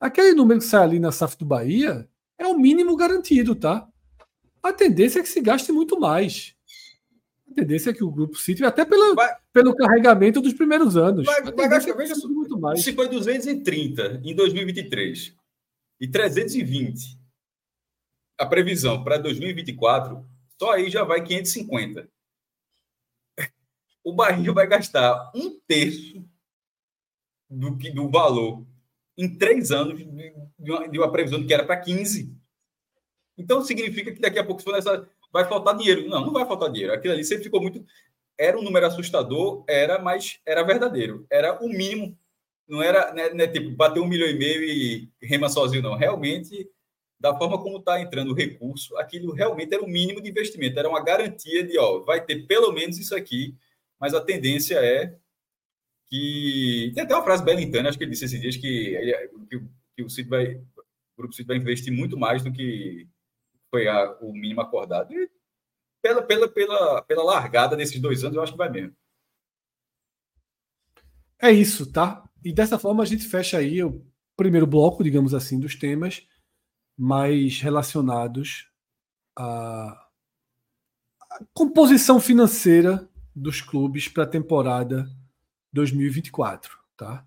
Aquele número que sai ali na SAF do Bahia é o mínimo garantido, tá? A tendência é que se gaste muito mais. A tendência é que o grupo City, até pelo, vai, pelo carregamento dos primeiros anos. Vai, vai gastar, veja, muito mais. Se foi 230 em 2023 e 320 a previsão para 2024, só aí já vai 550. O Bahia vai gastar um terço do, do valor em três anos de uma, de uma previsão que era para 15. Então significa que daqui a pouco, se for nessa, vai faltar dinheiro. Não, não vai faltar dinheiro. Aquilo ali sempre ficou muito. Era um número assustador, era, mas era verdadeiro. Era o mínimo. Não era né, né, tipo bater um milhão e meio e rema sozinho, não. Realmente, da forma como está entrando o recurso, aquilo realmente era o mínimo de investimento. Era uma garantia de, ó, vai ter pelo menos isso aqui, mas a tendência é que. Tem até uma frase belintana, acho que ele disse esses dias, que, ele, que, que o vai. O Grupo Cid vai investir muito mais do que foi a, o mínimo acordado. E pela, pela, pela, pela largada desses dois anos, eu acho que vai mesmo. É isso, tá? E dessa forma a gente fecha aí o primeiro bloco, digamos assim, dos temas mais relacionados à composição financeira dos clubes para a temporada 2024, tá?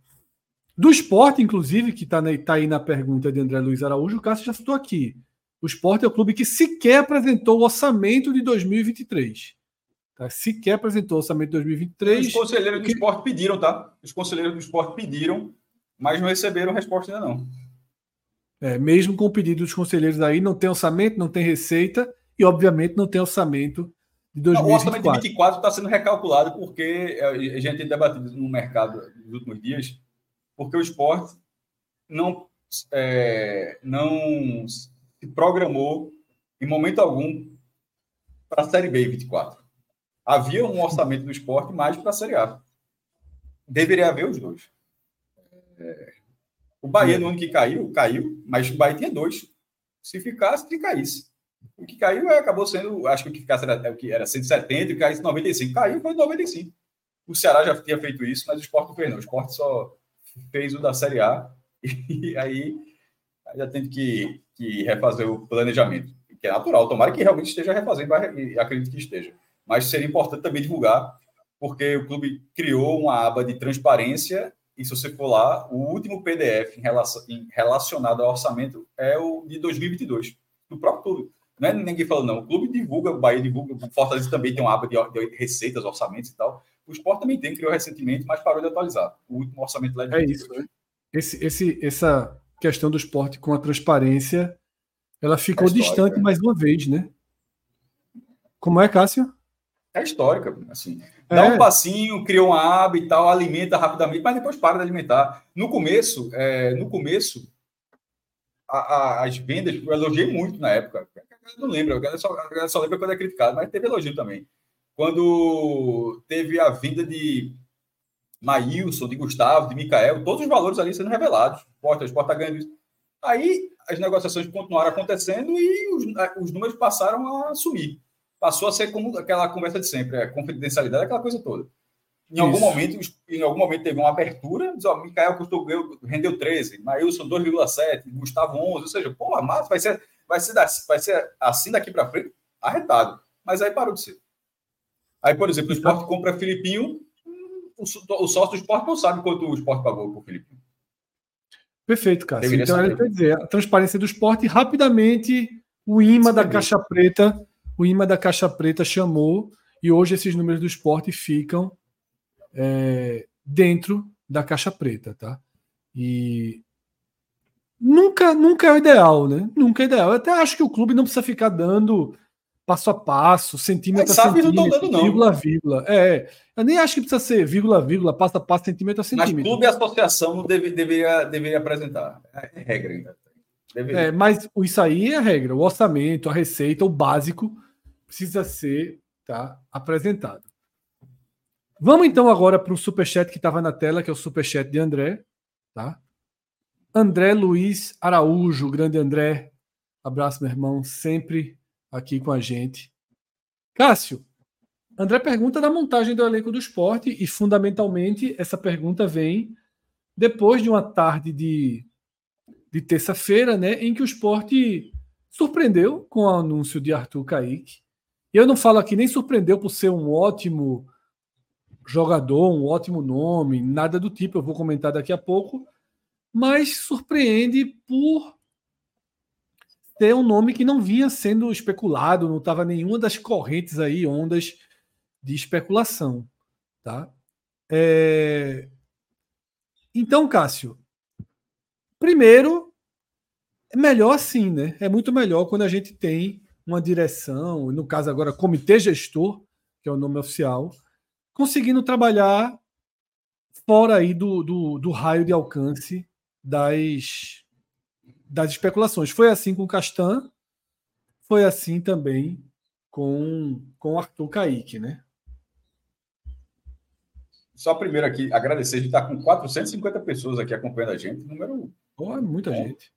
Do esporte, inclusive, que está tá aí na pergunta de André Luiz Araújo, o Cássio já citou aqui. O esporte é o clube que sequer apresentou o orçamento de 2023. Tá? Sequer apresentou o orçamento de 2023. Os conselheiros do esporte pediram, tá? Os conselheiros do esporte pediram, mas não receberam resposta ainda não. É, mesmo com o pedido dos conselheiros aí, não tem orçamento, não tem receita e, obviamente, não tem orçamento de 2024. Não, o orçamento de 2024 está sendo recalculado porque a gente tem debatido no mercado nos últimos dias, porque o esporte não, é, não se programou em momento algum para a Série B 24. Havia um orçamento do esporte mais para a Série A. Deveria haver os dois. É... O Bahia, no ano que caiu, caiu, mas o Bahia tinha dois. Se ficasse, que caísse. O que caiu é, acabou sendo, acho que o que ficasse era, o que era 170 e caísse 95. Caiu foi 95. O Ceará já tinha feito isso, mas o esporte não fez, não. O esporte só fez o da Série A e aí já tem que que refazer o planejamento, que é natural. Tomara que realmente esteja refazendo, e acredito que esteja. Mas seria importante também divulgar, porque o clube criou uma aba de transparência, e se você for lá, o último PDF em relação, em, relacionado ao orçamento é o de 2022, do próprio clube. Não é ninguém falando, não. O clube divulga, o Bahia divulga, o Fortaleza também tem uma aba de, de receitas, orçamentos e tal. O esporte também tem, criou recentemente, mas parou de atualizar. O último orçamento lá é, é isso, né? Esse, esse, essa, questão do esporte com a transparência, ela ficou é distante mais uma vez, né? Como é, Cássio? É histórica, assim. Dá é. um passinho, cria uma aba e tal, alimenta rapidamente, mas depois para de alimentar. No começo, é, no começo, a, a, as vendas, eu elogiei muito na época. Eu não lembro, a só, a só lembra quando é criticado, mas teve elogio também. Quando teve a vinda de Maílson, de Gustavo, de Micael, todos os valores ali sendo revelados. Porta, o Sport está ganhando isso. Aí as negociações continuaram acontecendo e os, os números passaram a sumir. Passou a ser como aquela conversa de sempre, a é, confidencialidade, aquela coisa toda. Em algum, momento, em algum momento teve uma abertura, diz, ó, Micael custou, rendeu 13, Maílson 2,7, Gustavo 11, ou seja, porra, mas vai ser, vai ser, vai ser assim daqui para frente, arretado. Mas aí parou de ser. Aí, por exemplo, o esporte compra Filipinho o, o sócio do esporte não sabe quanto o esporte pagou por Felipe. Perfeito, Cássio. Deveria então, ele quer dizer, a transparência do esporte, rapidamente, o imã da Caixa Preta, o imã da Caixa Preta chamou, e hoje esses números do esporte ficam é, dentro da Caixa Preta, tá? E nunca, nunca é o ideal, né? Nunca é ideal. Eu até acho que o clube não precisa ficar dando passo a passo, centímetro a centímetro, não vírgula a vírgula. É, eu nem acho que precisa ser vírgula a vírgula, passo a passo, centímetro a centímetro. Mas clube e associação não deve, deveria, deveria apresentar. É regra ainda. É, mas isso aí é a regra. O orçamento, a receita, o básico precisa ser tá, apresentado. Vamos então agora para o superchat que estava na tela, que é o superchat de André. Tá? André Luiz Araújo, grande André. Abraço, meu irmão, sempre aqui com a gente. Cássio, André pergunta da montagem do elenco do esporte e, fundamentalmente, essa pergunta vem depois de uma tarde de, de terça-feira, né, em que o esporte surpreendeu com o anúncio de Arthur Kaique. E eu não falo aqui nem surpreendeu por ser um ótimo jogador, um ótimo nome, nada do tipo, eu vou comentar daqui a pouco, mas surpreende por ter um nome que não vinha sendo especulado, não estava nenhuma das correntes aí, ondas de especulação, tá? É... Então, Cássio, primeiro, é melhor assim, né? É muito melhor quando a gente tem uma direção, no caso agora, comitê gestor, que é o nome oficial, conseguindo trabalhar fora aí do, do, do raio de alcance das, das especulações. Foi assim com o Castan, foi assim também com com Arthur Kaique, né? Só primeiro aqui, agradecer, a gente está com 450 pessoas aqui acompanhando a gente, número... Oh, é muita bom, gente.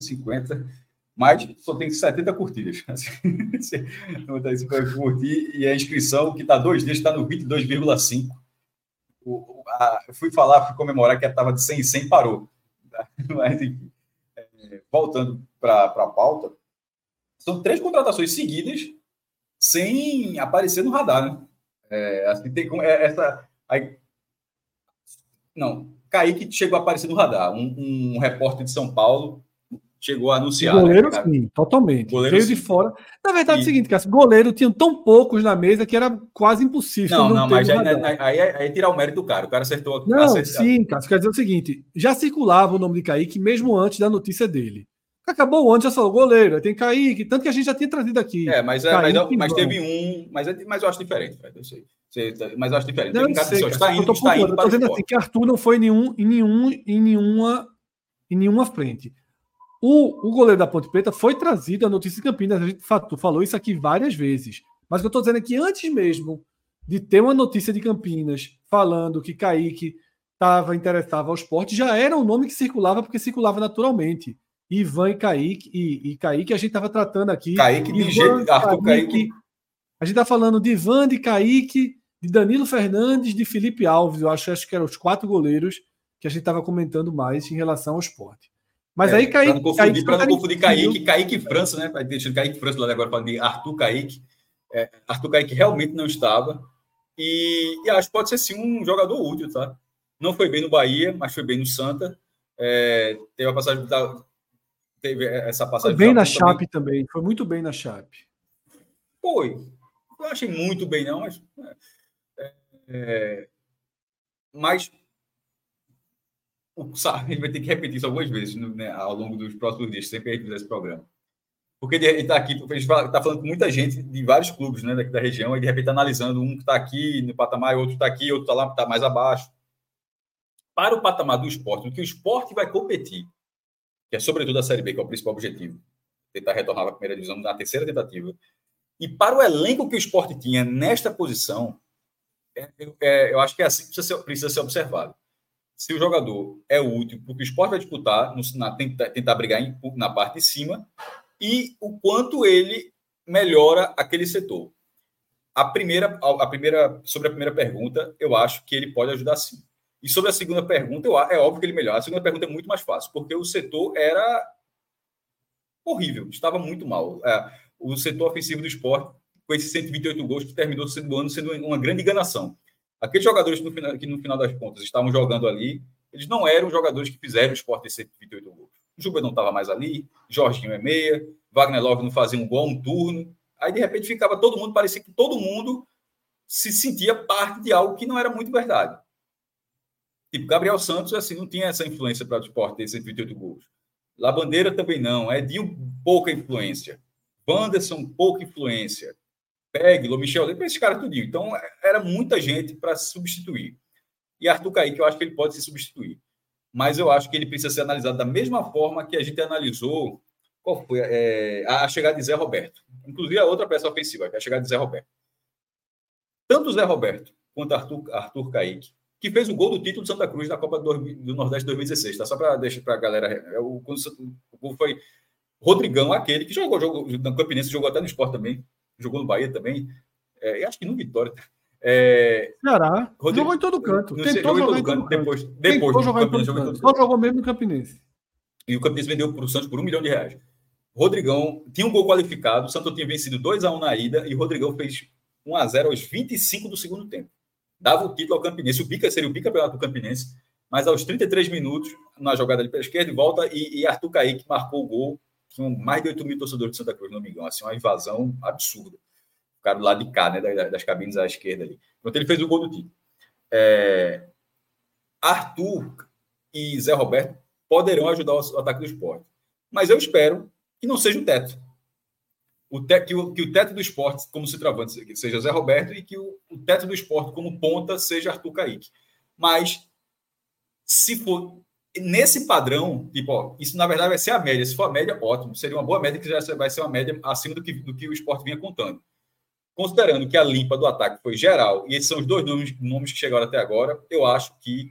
50 mas só tem 70 curtidas. 50 curtir e a inscrição, que está dois dias, está no 22,5. Eu fui falar, fui comemorar que estava de 100 em 100, parou. Mas, enfim, é, voltando para a pauta, são três contratações seguidas sem aparecer no radar, né? É, assim, tem é, essa. Aí, não, Kaique chegou a aparecer no radar. Um, um repórter de São Paulo chegou a anunciar. O goleiro, né, sim, totalmente. Goleiro, Veio sim. de fora. Na verdade, e... é o seguinte, Cássio, goleiro tinha tão poucos na mesa que era quase impossível. Não, não, não mas aí, aí, aí, aí, tirar o mérito do cara. O cara acertou. Não, acertou. sim, Cássio, quer dizer o seguinte: já circulava o nome de Kaique mesmo antes da notícia dele. Acabou antes, já falou goleiro, tem Kaique, tanto que a gente já tinha trazido aqui. É, mas, é, mas, mas, teve um, mas, é, mas eu acho diferente, Fred, eu sei. Mas eu acho diferente. Não, um cara sei, está indo, está indo para dizendo assim que Arthur não foi nenhum, em, nenhum, em, nenhuma, em nenhuma frente. O, o goleiro da Ponte Preta foi trazido a notícia de Campinas. A gente falou isso aqui várias vezes. Mas o que eu estou dizendo é que antes mesmo de ter uma notícia de Campinas falando que Kaique estava interessado ao esporte, já era um nome que circulava, porque circulava naturalmente. Ivan e Kaique, e, e Kaique a gente estava tratando aqui. Kaique de jeito, Arthur Kaique. Kaique. A gente está falando de Ivan, de Kaique, de Danilo Fernandes, de Felipe Alves. Eu acho, acho que eram os quatro goleiros que a gente estava comentando mais em relação ao esporte. Mas é, aí Kaique. Para não confundir, Kaique, não confundir Kaique, Kaique França, né? Vai deixar Kaique França lá agora para de Arthur Kaique. É, Arthur Kaique realmente não estava. E, e, acho que pode ser sim um jogador útil, tá? Não foi bem no Bahia, mas foi bem no Santa. É, teve a passagem da, teve essa passagem. Foi bem na Chape também. Foi muito bem na Chape. Foi. Eu achei muito bem, não, mas. É, é a gente vai ter que repetir isso algumas vezes né, ao longo dos próximos dias, sempre que a fizer esse programa. Porque ele está aqui, a gente está falando com muita gente de vários clubes né, daqui da região, e de repente tá analisando um que está aqui no patamar, outro está aqui, outro está lá, está mais abaixo. Para o patamar do esporte, o que o esporte vai competir, que é sobretudo a Série B, que é o principal objetivo, tentar retornar à primeira divisão na terceira tentativa, e para o elenco que o esporte tinha nesta posição, é, é, eu acho que é assim que precisa ser, precisa ser observado se o jogador é útil porque o esporte vai disputar, no, na, tentar, tentar brigar em, na parte de cima, e o quanto ele melhora aquele setor. A primeira, a primeira, sobre a primeira pergunta, eu acho que ele pode ajudar sim. E sobre a segunda pergunta, eu, é óbvio que ele melhora. A segunda pergunta é muito mais fácil, porque o setor era horrível, estava muito mal. É, o setor ofensivo do esporte, com esses 128 gols, que terminou sendo, ano sendo uma grande enganação. Aqueles jogadores no final, que no final das contas estavam jogando ali, eles não eram jogadores que fizeram o esporte ter 128 gols. O Juba não estava mais ali, Jorginho é meia, Wagner Love não fazia um gol um turno. Aí, de repente, ficava todo mundo, parecia que todo mundo se sentia parte de algo que não era muito verdade. Tipo, Gabriel Santos, assim, não tinha essa influência para o esporte ter 128 gols. La Bandeira também não, de pouca influência. Wanderson, pouca influência. Peglo, Michel, para esses caras tudinho. Então, era muita gente para substituir. E Arthur Kaique, eu acho que ele pode se substituir. Mas eu acho que ele precisa ser analisado da mesma forma que a gente analisou qual foi é, a chegada de Zé Roberto. Inclusive a outra peça ofensiva, que é a chegada de Zé Roberto. Tanto Zé Roberto quanto Arthur, Arthur Kaique, que fez o gol do título do Santa Cruz na Copa do, do Nordeste 2016, tá? Só para deixar para a galera. É, o, o gol foi Rodrigão, aquele que jogou, jogou no Campinense, jogou até no esporte também, jogou no Bahia também, é, acho que no Vitória. É, Ceará, Rodrigo, jogou em todo canto. Tentou em todo canto. Depois, depois Tentou jogar em todo canto. Só jogou mesmo no Campinense. E o Campinense vendeu para o Santos por um milhão de reais. Rodrigão tinha um gol qualificado, o Santos tinha vencido 2x1 na ida e o Rodrigão fez 1x0 aos 25 do segundo tempo. Dava o título ao Campinense. O Pica seria o bicampeonato do Campinense, mas aos 33 minutos, na jogada ali pela esquerda, volta e, e Arthur Kaique marcou o gol tinham mais de 8 mil torcedores de Santa Cruz, não me engano. Assim, uma invasão absurda. Ficaram do lado de cá, né, das, cabines à esquerda ali. Pronto, ele fez o gol do time. É... Arthur e Zé Roberto poderão ajudar o ataque do esporte. Mas eu espero que não seja o teto. O te... que, o, que o teto do esporte, como se travante, seja Zé Roberto e que o, o teto do esporte, como ponta, seja Arthur Kaique. Mas, se for nesse padrão, tipo, ó, isso na verdade vai ser a média. Se for a média, ótimo. Seria uma boa média que já vai ser uma média acima do que, do que o esporte vinha contando. Considerando que a limpa do ataque foi geral, e esses são os dois nomes, nomes que chegaram até agora, eu acho que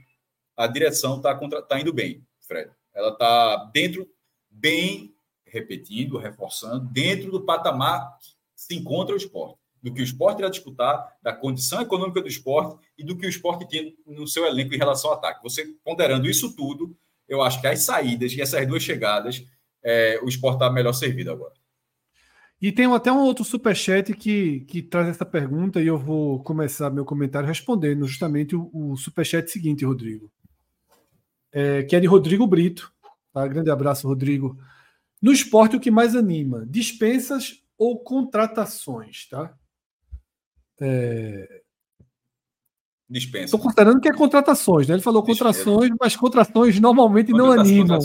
a direção está tá indo bem, Fred. Ela está dentro, bem, repetindo, reforçando, dentro do patamar que se encontra o esporte do que o esporte irá disputar, da condição econômica do esporte e do que o esporte tem no seu elenco em relação ao ataque. Você ponderando isso tudo, eu acho que as saídas e essas duas chegadas, é, o esporte está melhor servido agora. E tem até um outro superchat que, que traz essa pergunta e eu vou começar meu comentário respondendo justamente o, o superchat seguinte, Rodrigo. É, que é de Rodrigo Brito. Tá? Grande abraço, Rodrigo. No esporte, o que mais anima? Dispensas ou contratações, tá? É... Dispensa. Estou considerando que é contratações, né? Ele falou contratações, mas contratações normalmente não animam.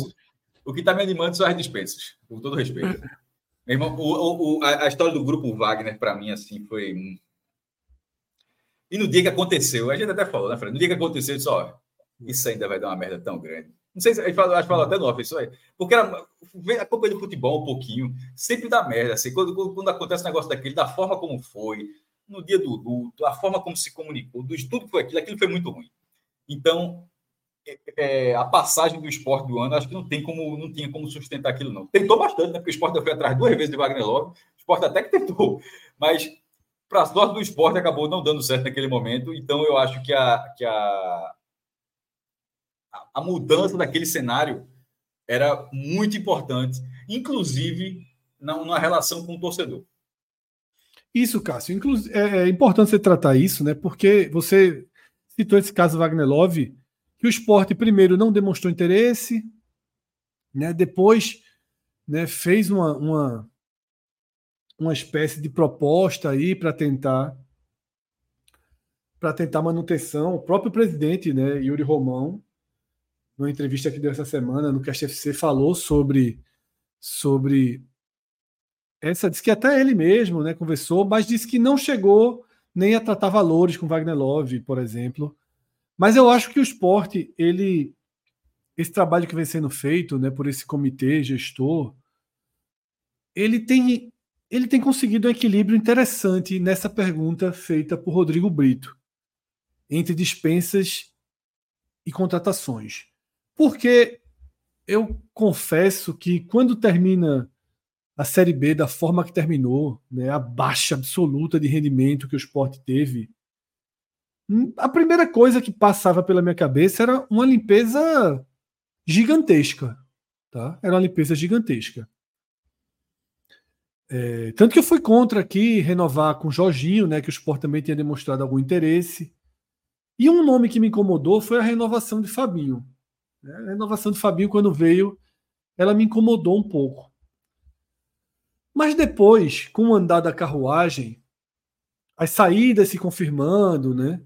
O que está me animando são as dispensas, com todo respeito. Meu irmão, o, o, a, a, história do grupo Wagner, para mim, assim, foi. E no dia que aconteceu, a gente até falou, né, Fred? No dia que aconteceu, eu disse: ó, isso ainda vai dar uma merda tão grande. Não sei se ele falou, acho que falou até no off isso aí. Porque era, acompanhando futebol um pouquinho, sempre dá merda. Assim, quando, quando acontece um negócio daquele, da forma como foi, no dia do luto, a forma como se comunicou, do estudo que foi aquilo, aquilo foi muito ruim. Então, é, é, a passagem do esporte do ano, acho que não tem como, não tinha como sustentar aquilo, não. Tentou bastante, né? Porque o esporte foi atrás duas vezes de Wagner Love, o esporte até que tentou, mas para a sorte do esporte acabou não dando certo naquele momento. Então, eu acho que a, que a, a mudança daquele cenário era muito importante, inclusive na, na relação com o torcedor. Isso, Cássio. Inclusive, é, é, importante você tratar isso, né? Porque você citou esse caso Wagner Love, que o esporte primeiro não demonstrou interesse, né? Depois, né, fez uma, uma, uma espécie de proposta aí para tentar para tentar manutenção. O próprio presidente, né, Yuri Romão, numa entrevista que deu essa semana no Cast FC, falou sobre sobre essa disse que até ele mesmo né, conversou, mas disse que não chegou nem a tratar valores com Wagner Love, por exemplo. Mas eu acho que o esporte, ele, esse trabalho que vem sendo feito né, por esse comitê gestor, ele tem, ele tem conseguido um equilíbrio interessante nessa pergunta feita por Rodrigo Brito entre dispensas e contratações. Porque eu confesso que quando termina a Série B da forma que terminou, né, a baixa absoluta de rendimento que o esporte teve, hum, a primeira coisa que passava pela minha cabeça era uma limpeza gigantesca. Tá? Era uma limpeza gigantesca. É, tanto que eu fui contra aqui renovar com o Jorginho, né, que o Sport também tinha demonstrado algum interesse. E um nome que me incomodou foi a renovação de Fabinho. A renovação de Fabinho, quando veio, ela me incomodou um pouco. Mas depois, com o andar da carruagem, as saídas se confirmando, né?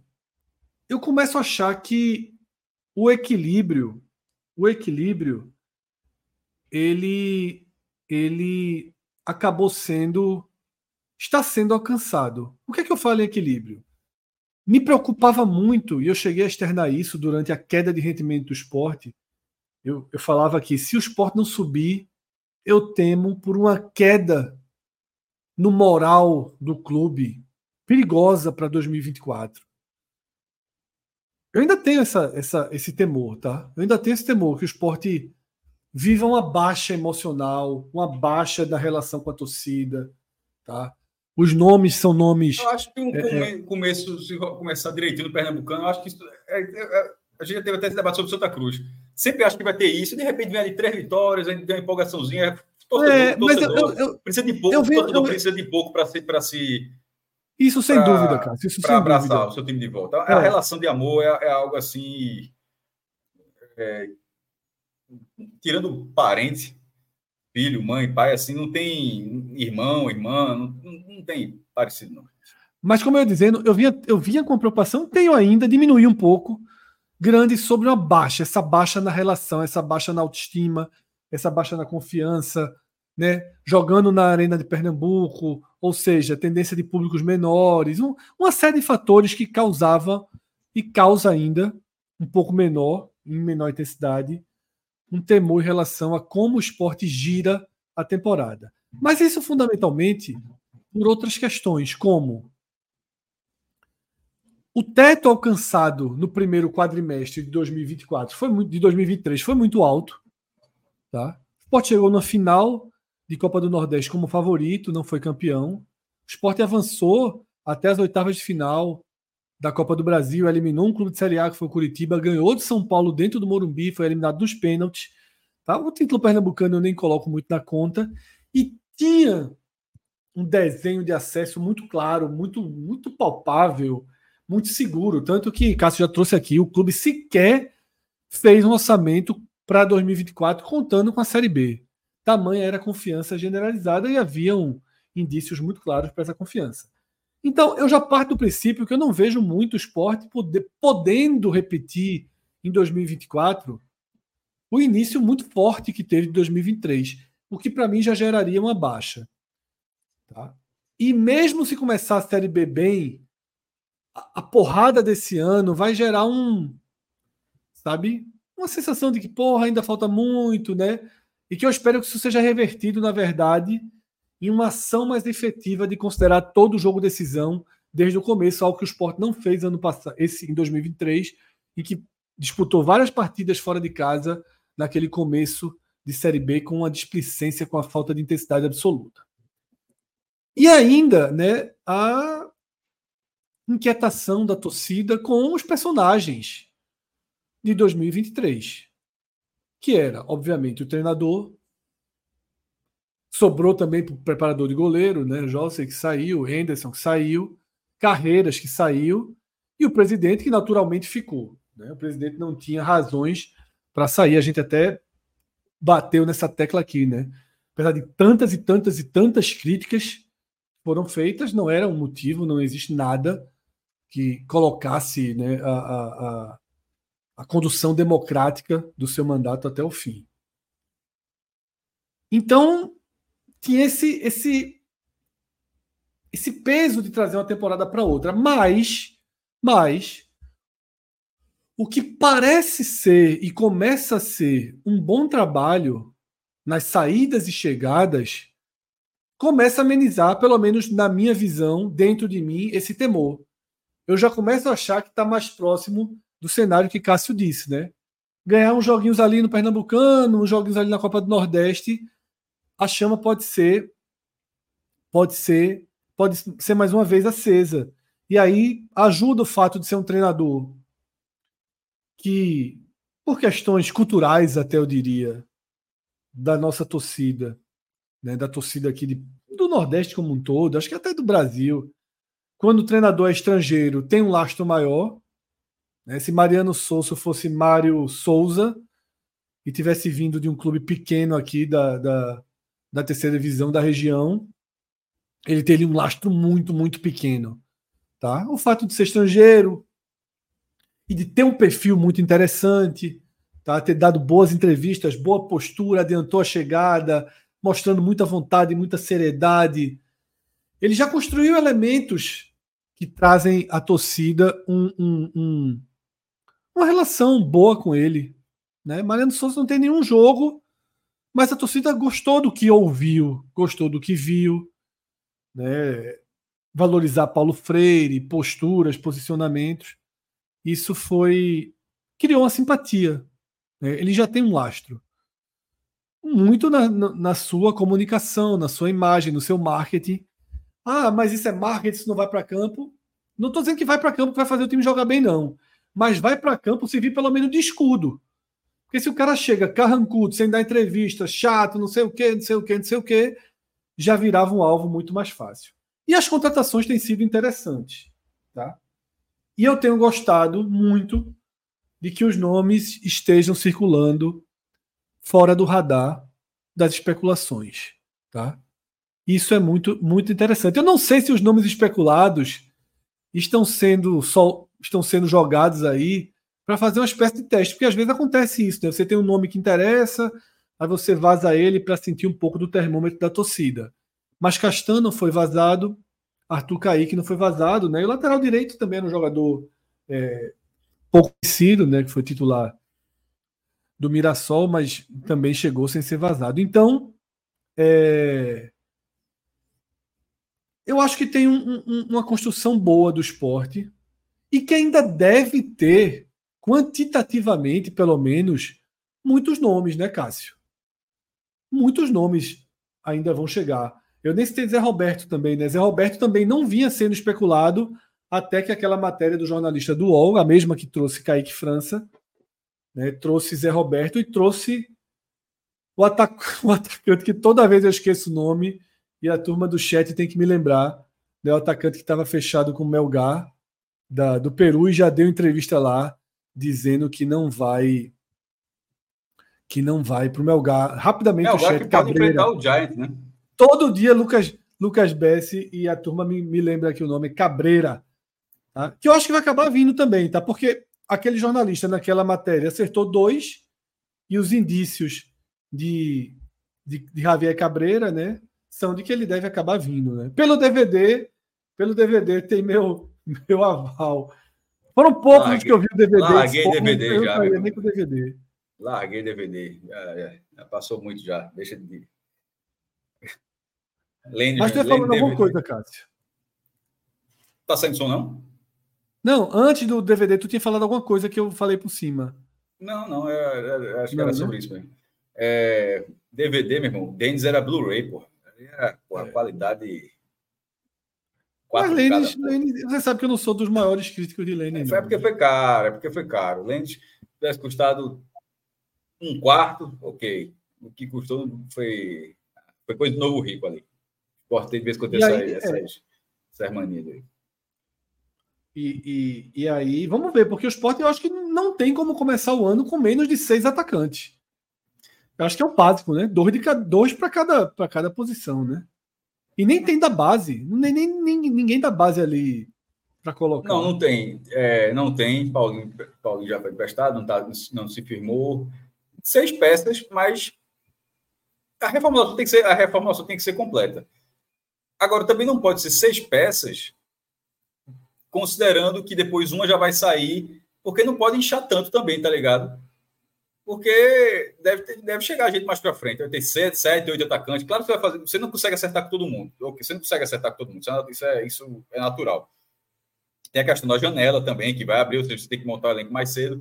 Eu começo a achar que o equilíbrio, o equilíbrio, ele, ele acabou sendo está sendo alcançado. O que é que eu falo em equilíbrio? Me preocupava muito, e eu cheguei a externar isso durante a queda de rendimento do esporte. Eu, eu falava que se o esporte não subir, eu temo por uma queda no moral do clube perigosa para 2024. Eu ainda tenho essa, essa, esse temor, tá? Eu ainda tenho esse temor que o esporte viva uma baixa emocional, uma baixa da relação com a torcida, tá? Os nomes são nomes. Eu acho que um é, é. começo, se começar direitinho no Pernambucano, eu acho que isso, é, é, é, a gente já teve até esse debate sobre Santa Cruz. Sempre acho que vai ter isso, de repente vem ali três vitórias, a gente tem uma empolgaçãozinha. Torcedor, é, torcedor, mas eu, eu, precisa de pouco, eu, eu, eu precisa de pouco para se, se. Isso sem pra, dúvida, cara. Isso para abraçar dúvida. o seu time de volta. A relação de amor é, algo assim. tirando parente, filho, mãe, pai, assim, não tem irmão, irmã, não, não tem parecido, não. Mas, como eu ia dizendo, eu vinha, eu vinha com preocupação, tenho ainda, diminuir um pouco, grande sobre uma baixa, essa baixa na relação, essa baixa na autoestima, essa baixa na confiança, né? Jogando na Arena de Pernambuco, ou seja, tendência de públicos menores, um, uma série de fatores que causava e causa ainda, um pouco menor, em menor intensidade, um temor em relação a como o esporte gira a temporada. Mas isso fundamentalmente por outras questões, como o teto alcançado no primeiro quadrimestre de 2024 foi muito, de 2023 foi muito alto, tá? O Sport chegou na final de Copa do Nordeste como favorito, não foi campeão. O Sport avançou até as oitavas de final da Copa do Brasil, eliminou um clube de Série A que foi o Curitiba, ganhou de São Paulo dentro do Morumbi, foi eliminado dos pênaltis. Tá? O título pernambucano eu nem coloco muito na conta. E tinha um desenho de acesso muito claro, muito, muito palpável, muito seguro. Tanto que Cássio já trouxe aqui, o clube sequer fez um orçamento para 2024 contando com a Série B. Tamanha era a confiança generalizada e haviam indícios muito claros para essa confiança. Então, eu já parto do princípio que eu não vejo muito esporte poder, podendo repetir em 2024 o início muito forte que teve em 2023, o que para mim já geraria uma baixa. Tá? E mesmo se começar a Série B bem, a, porrada desse ano vai gerar um, sabe, uma sensação de que, porra, ainda falta muito, né? E que eu espero que isso seja revertido, na verdade, em uma ação mais efetiva de considerar todo o jogo decisão desde o começo, algo que o Sport não fez ano passado, esse em 2023, e que disputou várias partidas fora de casa naquele começo de Série B com uma displicência, com a falta de intensidade absoluta. E ainda, né, a inquietação da torcida com os personagens de 2023, que era, obviamente, o treinador. Sobrou também para o preparador de goleiro, né? José que saiu, Henderson que saiu, Carreiras que saiu, e o presidente que naturalmente ficou. Né? O presidente não tinha razões para sair. A gente até bateu nessa tecla aqui, né? Apesar de tantas e tantas e tantas críticas, foram feitas, não era um motivo, não existe nada que colocasse né, a, a, a condução democrática do seu mandato até o fim. Então, tinha esse, esse, esse peso de trazer uma temporada para outra, mas, mas o que parece ser e começa a ser um bom trabalho nas saídas e chegadas começa a amenizar, pelo menos na minha visão, dentro de mim, esse temor. Eu já começo a achar que está mais próximo do cenário que Cássio disse, né? Ganhar uns joguinhos ali no Pernambucano, uns joguinhos ali na Copa do Nordeste, a chama pode ser, pode ser, pode ser mais uma vez acesa. E aí ajuda o fato de ser um treinador que, por questões culturais, até eu diria, da nossa torcida, né, da torcida aqui de, do Nordeste como um todo, acho que até do Brasil. Quando o treinador é estrangeiro, tem um lastro maior. Né? Se Mariano Souza fosse Mário Souza e tivesse vindo de um clube pequeno aqui da, da, da terceira divisão da região, ele teria um lastro muito, muito pequeno. Tá? O fato de ser estrangeiro e de ter um perfil muito interessante, tá? ter dado boas entrevistas, boa postura, adiantou a chegada, mostrando muita vontade, muita seriedade. Ele já construiu elementos que trazem à torcida um, um, um, uma relação boa com ele. Né? Mariano Souza não tem nenhum jogo, mas a torcida gostou do que ouviu, gostou do que viu. Né? Valorizar Paulo Freire, posturas, posicionamentos. Isso foi. criou uma simpatia. Né? Ele já tem um lastro muito na, na, sua comunicação, na sua imagem, no seu marketing. Ah, mas isso é marketing, isso não vai para campo. Não estou dizendo que vai para campo que vai fazer o time jogar bem, não. Mas vai para campo se vir pelo menos de escudo. Porque se o cara chega carrancudo, sem dar entrevista, chato, não sei o quê, não sei o quê, não sei o quê, já virava um alvo muito mais fácil. E as contratações têm sido interessantes. Tá? E eu tenho gostado muito de que os nomes estejam circulando fora do radar das especulações, tá? Isso é muito muito interessante. Eu não sei se os nomes especulados estão sendo só estão sendo jogados aí para fazer uma espécie de teste, porque às vezes acontece isso, né? Você tem um nome que interessa, aí você vaza ele para sentir um pouco do termômetro da torcida. Mas Castano foi vazado, Arthur Kaique não foi vazado, né? E o lateral direito também era um jogador é, pouco conhecido, né? Que foi titular do Mirassol, mas também chegou sem ser vazado. Então, é... eu acho que tem um, um, uma construção boa do esporte e que ainda deve ter, quantitativamente, pelo menos, muitos nomes, né, Cássio? Muitos nomes ainda vão chegar. Eu nem citei Zé Roberto também, né? Zé Roberto também não vinha sendo especulado até que aquela matéria do jornalista do UOL, a mesma que trouxe Kaique França, né? Trouxe Zé Roberto e trouxe o, atac o atacante que toda vez eu esqueço o nome e a turma do chat tem que me lembrar. Né? O atacante que estava fechado com o Melgar da, do Peru e já deu entrevista lá dizendo que não vai que não vai para o Melgar. Rapidamente Melgar o chat que Cabreira. o Giant, né? Todo dia Lucas Lucas Bessi e a turma me, me lembra aqui o nome Cabreira, tá? que eu acho que vai acabar vindo também, tá? Porque aquele jornalista naquela matéria acertou dois e os indícios de, de, de, Javier Cabreira, né, são de que ele deve acabar vindo, né? Pelo DVD, pelo DVD tem meu meu aval. Foram poucos larguei, que eu vi o DVD. Larguei poucos, DVD já. Eu nem com DVD. Larguei DVD. Já, já, passou muito já. Deixa de. Lênin, Mas tu ia falando alguma coisa, Cássio? Tá saindo som, não? Não, antes do DVD, tu tinha falado alguma coisa que eu falei por cima. Não, não, é, é, acho que não, era sobre isso mesmo. É, DVD, meu irmão, Dennis era Blu-ray, pô. Era pô, é. qualidade. Mas Lênis, Lênis, você sabe que eu não sou dos maiores críticos de Lênin. É, foi porque foi caro, é porque foi caro. Lênis tivesse custado um quarto, ok. O que custou foi, foi coisa de novo rico ali. Cortei de vez em quando essas, é. essas, essas manias aí. E, e, e, aí, vamos ver, porque o Sport eu acho que não tem como começar o ano com menos de seis atacantes. Eu acho que é o básico, né? Dois, de, dois para cada, cada posição, né? E nem tem da base. Nem, nem, nem ninguém da base ali para colocar. Não, não tem. É, não tem. Paulinho, Paulinho já foi emprestado, não, tá, não se firmou. Seis peças, mas a reformulação tem que ser, a reformulação tem que ser completa. Agora, também não pode ser seis peças considerando que depois uma já vai sair, porque não pode inchar tanto também, tá ligado? Porque deve, ter, deve chegar a gente mais para frente. Vai ter sete, sete, oito atacantes. Claro que você vai fazer. Você não consegue acertar com todo mundo. Você não consegue acertar com todo mundo. Isso é, isso é, natural. Tem a questão da janela também, que vai abrir, você tem que montar o elenco mais cedo.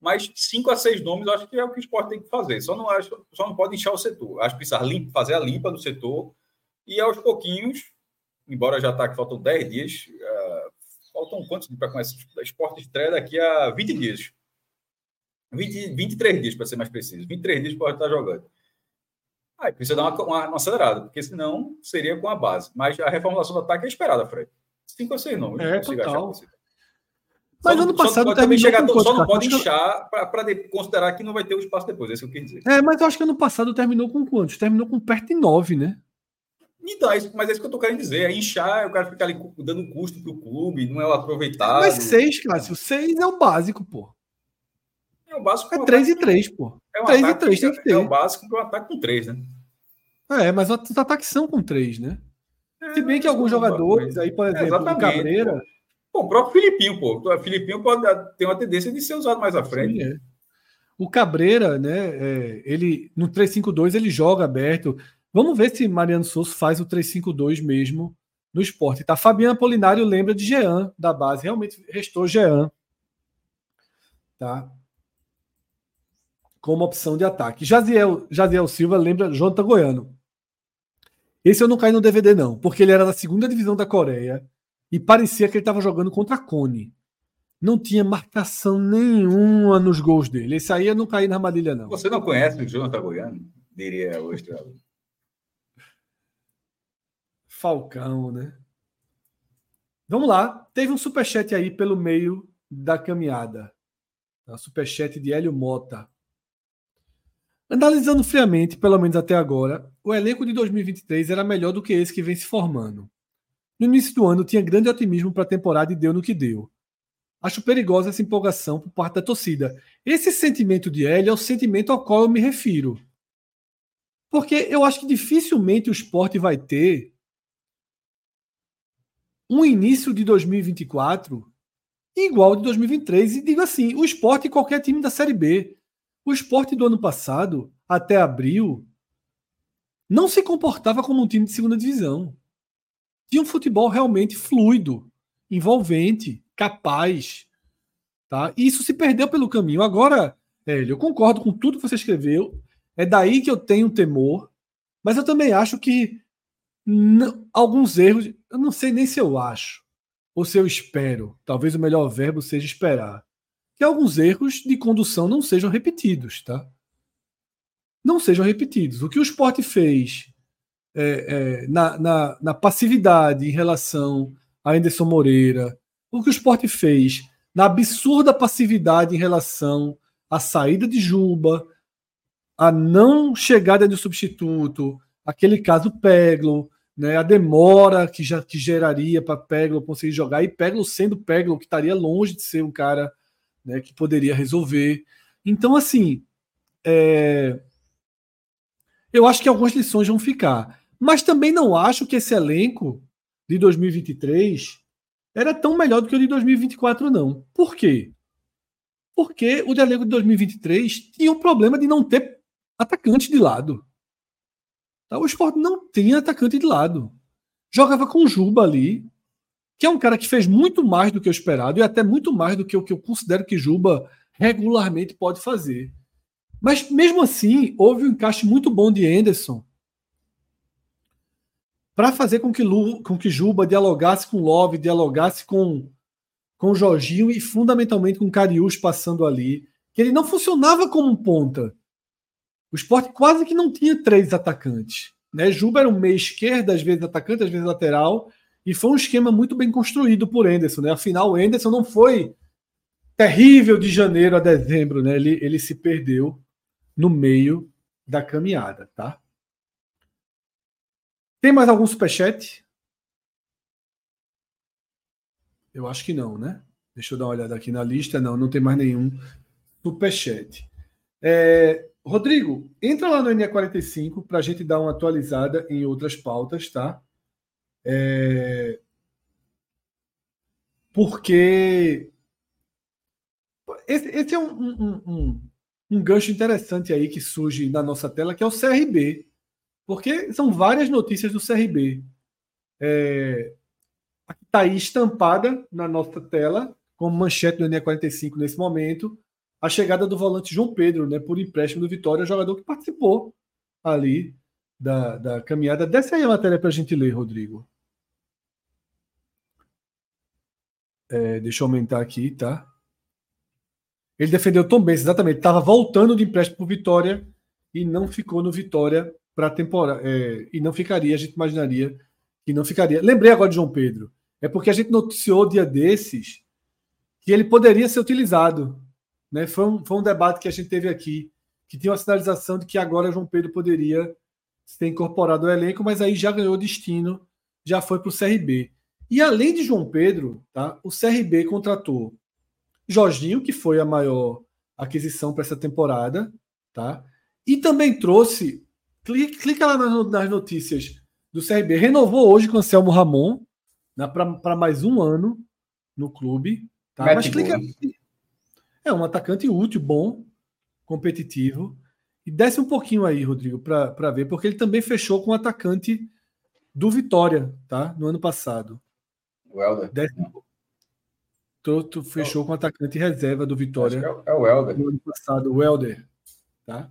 Mas cinco a seis nomes, eu acho que é o que o esporte tem que fazer. Só não, acho, só não pode inchar o setor. Acho que precisa limpa, fazer a limpa do setor e aos pouquinhos, embora já está que faltam dez dias, uh, Faltam quantos para começar? O esporte estreia daqui a 20 dias. 20, 23 dias, para ser mais preciso. 23 dias pode estar jogando. Aí precisa dar uma, uma, uma, acelerada, porque senão seria com a base. Mas a reformulação do ataque é esperada, Fred. Cinco ou seis nomes. É, total. Mas só, ano passado também chegar, só não pode inchar para considerar que não vai ter o espaço depois, é isso que eu quis dizer. É, mas eu acho que ano passado terminou com quantos? Terminou com perto de nove, né? Então, é isso, mas é isso que eu tô querendo dizer. É inchar, o cara ficar ali dando custo pro clube, não é o aproveitado. Mas seis, Cássio, seis é o básico, pô. É o básico. É três e três, pô. É três e três tem que ter. É o básico para um ataque com três, né? É, mas os ataques são com três, né? É, Se bem que alguns jogadores, aí, por exemplo, o Cabreira. Pô, o próprio Filipinho, pô. O Filipinho pode ter uma tendência de ser usado mais à frente. Sim, é. O Cabreira, né? É, ele no 3-5-2 ele joga aberto. Vamos ver se Mariano Souza faz o 3-5-2 mesmo no esporte. Tá? Fabiano Apolinário lembra de Jean da base. Realmente restou Jean. Tá? Como opção de ataque. Jaziel, Jaziel Silva lembra Jonathan Goiano. Esse eu não caí no DVD, não, porque ele era da segunda divisão da Coreia e parecia que ele estava jogando contra a Cone. Não tinha marcação nenhuma nos gols dele. Esse aí eu não caí na armadilha, não. Você não conhece o Jonathan Goiano? Diria o Estrela. Falcão, né? Vamos lá. Teve um superchat aí pelo meio da caminhada. Um superchat de Hélio Mota. Analisando friamente, pelo menos até agora, o elenco de 2023 era melhor do que esse que vem se formando. No início do ano tinha grande otimismo para a temporada e deu no que deu. Acho perigosa essa empolgação por parte da torcida. Esse sentimento de Hélio é o sentimento ao qual eu me refiro. Porque eu acho que dificilmente o esporte vai ter um início de 2024 igual de 2023. E digo assim: o esporte e qualquer time da Série B. O esporte do ano passado, até abril, não se comportava como um time de segunda divisão. Tinha um futebol realmente fluido, envolvente, capaz. Tá? E isso se perdeu pelo caminho. Agora, Hélio, eu concordo com tudo que você escreveu. É daí que eu tenho temor. Mas eu também acho que alguns erros, eu não sei nem se eu acho ou se eu espero. Talvez o melhor verbo seja esperar que alguns erros de condução não sejam repetidos, tá? Não sejam repetidos. O que o esporte fez é, é, na, na, na, passividade em relação a Anderson Moreira, o que o esporte fez na absurda passividade em relação à saída de Juba, a não chegada de substituto, aquele caso Peglo, né, a demora que já que geraria para Peglo conseguir jogar, e Peglo sendo Peglo, que estaria longe de ser um cara né, que poderia resolver. Então, assim, é... eu acho que algumas lições vão ficar. Mas também não acho que esse elenco de 2023 era tão melhor do que o de 2024, não. Por quê? Porque o de elenco de 2023 tinha o problema de não ter atacante de lado. Tá? O esporte não tinha atacante de lado. Jogava com Juba ali, que é um cara que fez muito mais do que eu esperado e até muito mais do que o que eu considero que Juba regularmente pode fazer. Mas mesmo assim, houve um encaixe muito bom de Anderson para fazer com que, Lu, com que Juba dialogasse com Love, dialogasse com com Jorginho e fundamentalmente com Cariús passando ali, que ele não funcionava como um ponta. O esporte quase que não tinha três atacantes. Né? Juba era um meio esquerdo, às vezes atacante, às vezes lateral, e foi um esquema muito bem construído por Enderson, né? Afinal, o Enderson não foi terrível de janeiro a dezembro, né? Ele, ele se perdeu no meio da caminhada, tá? Tem mais algum superchat? Eu acho que não, né? Deixa eu dar uma olhada aqui na lista. Não, não tem mais nenhum superchat. É, Rodrigo, entra lá no NE45 para a gente dar uma atualizada em outras pautas, tá? É... Porque esse, esse é um, um, um, um, gancho interessante aí que surge na nossa tela, que é o CRB. Porque são várias notícias do CRB. É... Está aí estampada na nossa tela, como manchete do NE45 nesse momento, a chegada do volante João Pedro, né, por empréstimo do Vitória, jogador que participou ali da, da caminhada. Desce aí a matéria para a gente ler, Rodrigo. É, deixa eu aumentar aqui, tá? Ele defendeu Tom Benz, exatamente. Estava voltando de empréstimo para Vitória e não ficou no Vitória para a temporada. É, e não ficaria, a gente imaginaria que não ficaria. Lembrei agora de João Pedro. É porque a gente noticiou dia desses que ele poderia ser utilizado. Né? Foi, um, foi um debate que a gente teve aqui, que tinha uma sinalização de que agora João Pedro poderia ser incorporado ao elenco, mas aí já ganhou destino, já foi para o CRB. E além de João Pedro, tá, o CRB contratou Jorginho, que foi a maior aquisição para essa temporada, tá? E também trouxe clica, clica lá nas, nas notícias do CRB. Renovou hoje com o Anselmo Ramon né, para mais um ano no clube. Tá? Mas clica. É um atacante útil, bom, competitivo. E desce um pouquinho aí, Rodrigo, para ver, porque ele também fechou com um atacante do Vitória, tá? No ano passado. O Helder. Tu, fechou com o atacante reserva do Vitória. É, é, o Helder. No ano passado, o Helder. Tá?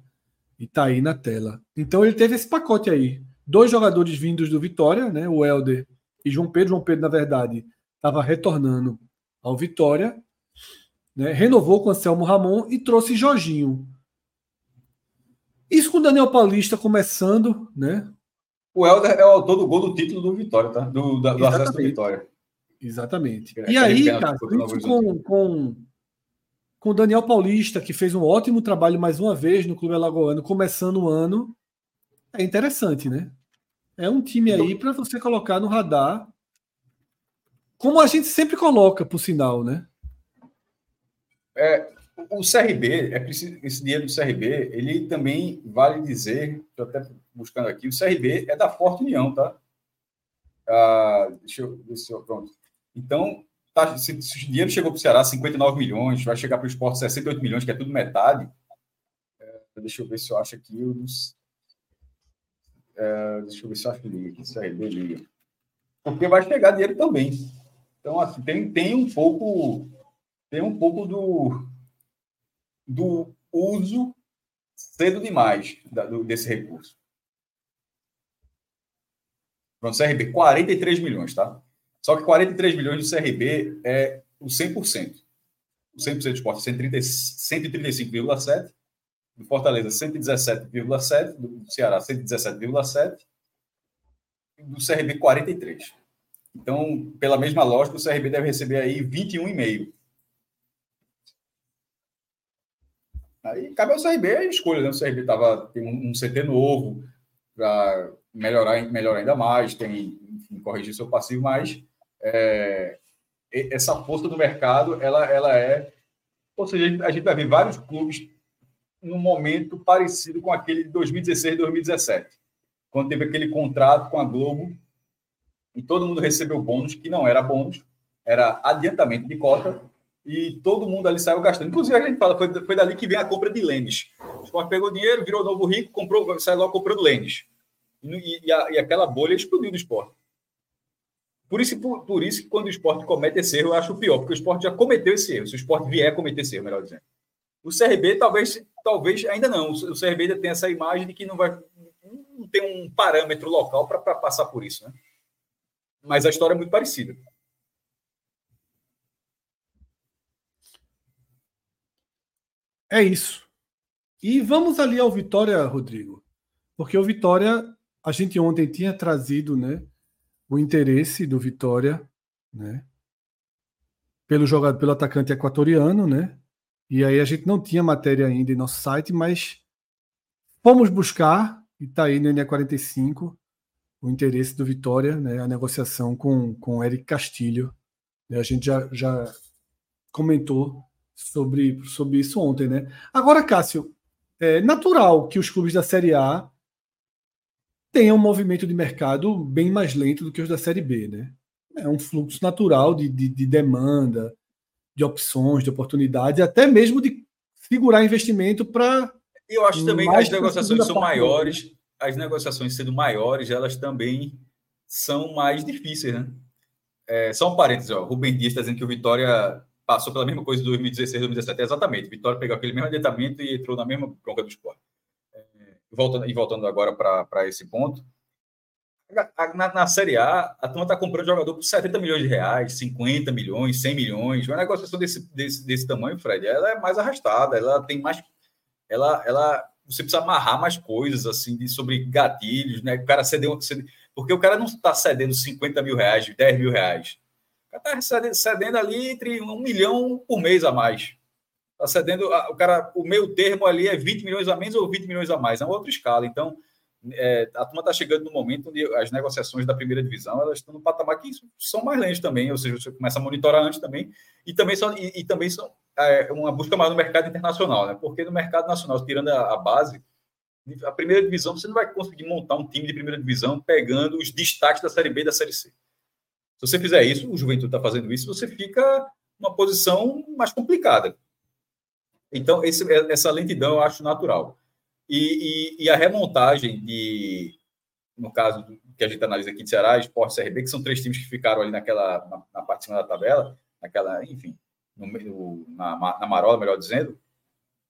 E tá aí na tela. Então ele teve esse pacote aí. Dois jogadores vindos do Vitória, né? O Helder e João Pedro. João Pedro, na verdade, estava retornando ao Vitória. Né? Renovou com Anselmo Ramon e trouxe Jorginho. Isso com o Daniel Paulista começando, né? O Helder é o autor do gol do título do Vitória, tá? Do, da, do acesso do Vitória. Exatamente. E aí, cara, com, com, com o Daniel Paulista, que fez um ótimo trabalho mais uma vez no Clube Alagoano, começando o ano, é interessante, né? É um time aí para você colocar no radar, como a gente sempre coloca, por sinal, né? É, o CRB, é preciso, esse dinheiro do CRB, ele também vale dizer, estou até buscando aqui, o CRB é da Forte União, tá? Ah, deixa eu ver se eu, pronto. Então, tá, se, se, o dinheiro chegou para o Ceará 59 milhões, vai chegar para o esporte 68 milhões, que é tudo metade. É, deixa eu ver se eu acho aqui os. É, deixa eu ver se eu acho que liga aqui, CRB liga. Porque vai chegar dinheiro também. Então, assim, tem, tem um pouco. Tem um pouco do do uso cedo demais da, do, desse recurso. Pronto, CRB, 43 milhões, tá? Só que 43 milhões do CRB é o 100%. O 100% do esporte, 135,7%. Do Fortaleza, 117,7%. Do Ceará, 117,7%. E do CRB, 43%. Então, pela mesma lógica, o CRB deve receber aí 21,5%. Aí cabe ao CRB a escolha, né? O CRB tava, tem um, um CT novo para melhorar, melhorar ainda mais, tem, enfim, corrigir seu passivo, mas é, essa força do mercado, ela, ela é. Ou seja, a gente vai ver vários clubes num momento parecido com aquele de 2016 2017, quando teve aquele contrato com a Globo e todo mundo recebeu bônus, que não era bônus, era adiantamento de cota, e todo mundo ali saiu gastando. Inclusive, a gente fala, foi, foi dali que vem a compra de Lênis. O Sport pegou dinheiro, virou novo rico, comprou, saiu logo comprando Lênis. E, e, e, aquela bolha explodiu do esporte. Por isso, por, por, isso que quando o esporte comete esse erro, eu acho pior, porque o esporte já cometeu esse erro. Se o esporte vier cometer esse erro, melhor dizendo. O CRB talvez, talvez ainda não. O CRB ainda tem essa imagem de que não vai não tem um parâmetro local para passar por isso, né? Mas a história é muito parecida. É isso. E vamos ali ao Vitória, Rodrigo. Porque o Vitória, a gente ontem tinha trazido né, o interesse do Vitória né, pelo jogador, pelo atacante equatoriano, né? E aí a gente não tinha matéria ainda em nosso site, mas fomos buscar, e está aí no NE45, o interesse do Vitória, né, a negociação com, com Eric Castilho. A gente já, já comentou sobre, sobre isso ontem, né? Agora, Cássio, é natural que os clubes da Série A tenham um movimento de mercado bem mais lento do que os da Série B, né? É um fluxo natural de, de, de demanda, de opções, de oportunidades, até mesmo de segurar investimento para. Eu acho também que as negociações são maiores, as negociações sendo maiores, elas também são mais difíceis, né? É, só um parênteses, ó, Rubem Dias está dizendo que o Vitória passou pela mesma coisa de 2016, 2017. exatamente. Vitória pegou aquele mesmo adiantamento e entrou na mesma bronca do esporte. Voltando, e voltando agora para esse ponto, na, na, Série A, a turma está comprando jogador por 70 milhões de reais, 50 milhões, 100 milhões. Uma negociação desse, desse, desse tamanho, Fred, ela é mais arrastada, ela tem mais. Ela, ela, você precisa amarrar mais coisas, assim, de, sobre gatilhos, né? O cara cedeu. cedeu porque o cara não está cedendo 50 mil reais, 10 mil reais está cedendo ali entre um milhão por mês a mais. Está cedendo, o cara, o meio termo ali é 20 milhões a menos ou 20 milhões a mais, é uma outra escala. Então, é, a turma está chegando no momento onde as negociações da primeira divisão elas estão no patamar que são mais lentas também, ou seja, você começa a monitorar antes também, e também são, e, e também são é, uma busca mais no mercado internacional, né? porque no mercado nacional, tirando a, a base, A primeira divisão, você não vai conseguir montar um time de primeira divisão pegando os destaques da Série B e da Série C. Se você fizer isso, o Juventude está fazendo isso, você fica numa posição mais complicada. Então, esse, essa lentidão eu acho natural. E, e, e, a remontagem de, no caso que a gente analisa aqui de Ceará, Esporte CRB, que são três times que ficaram ali naquela, na, na parte de cima da tabela, naquela, enfim, no, no, na, na marola, melhor dizendo,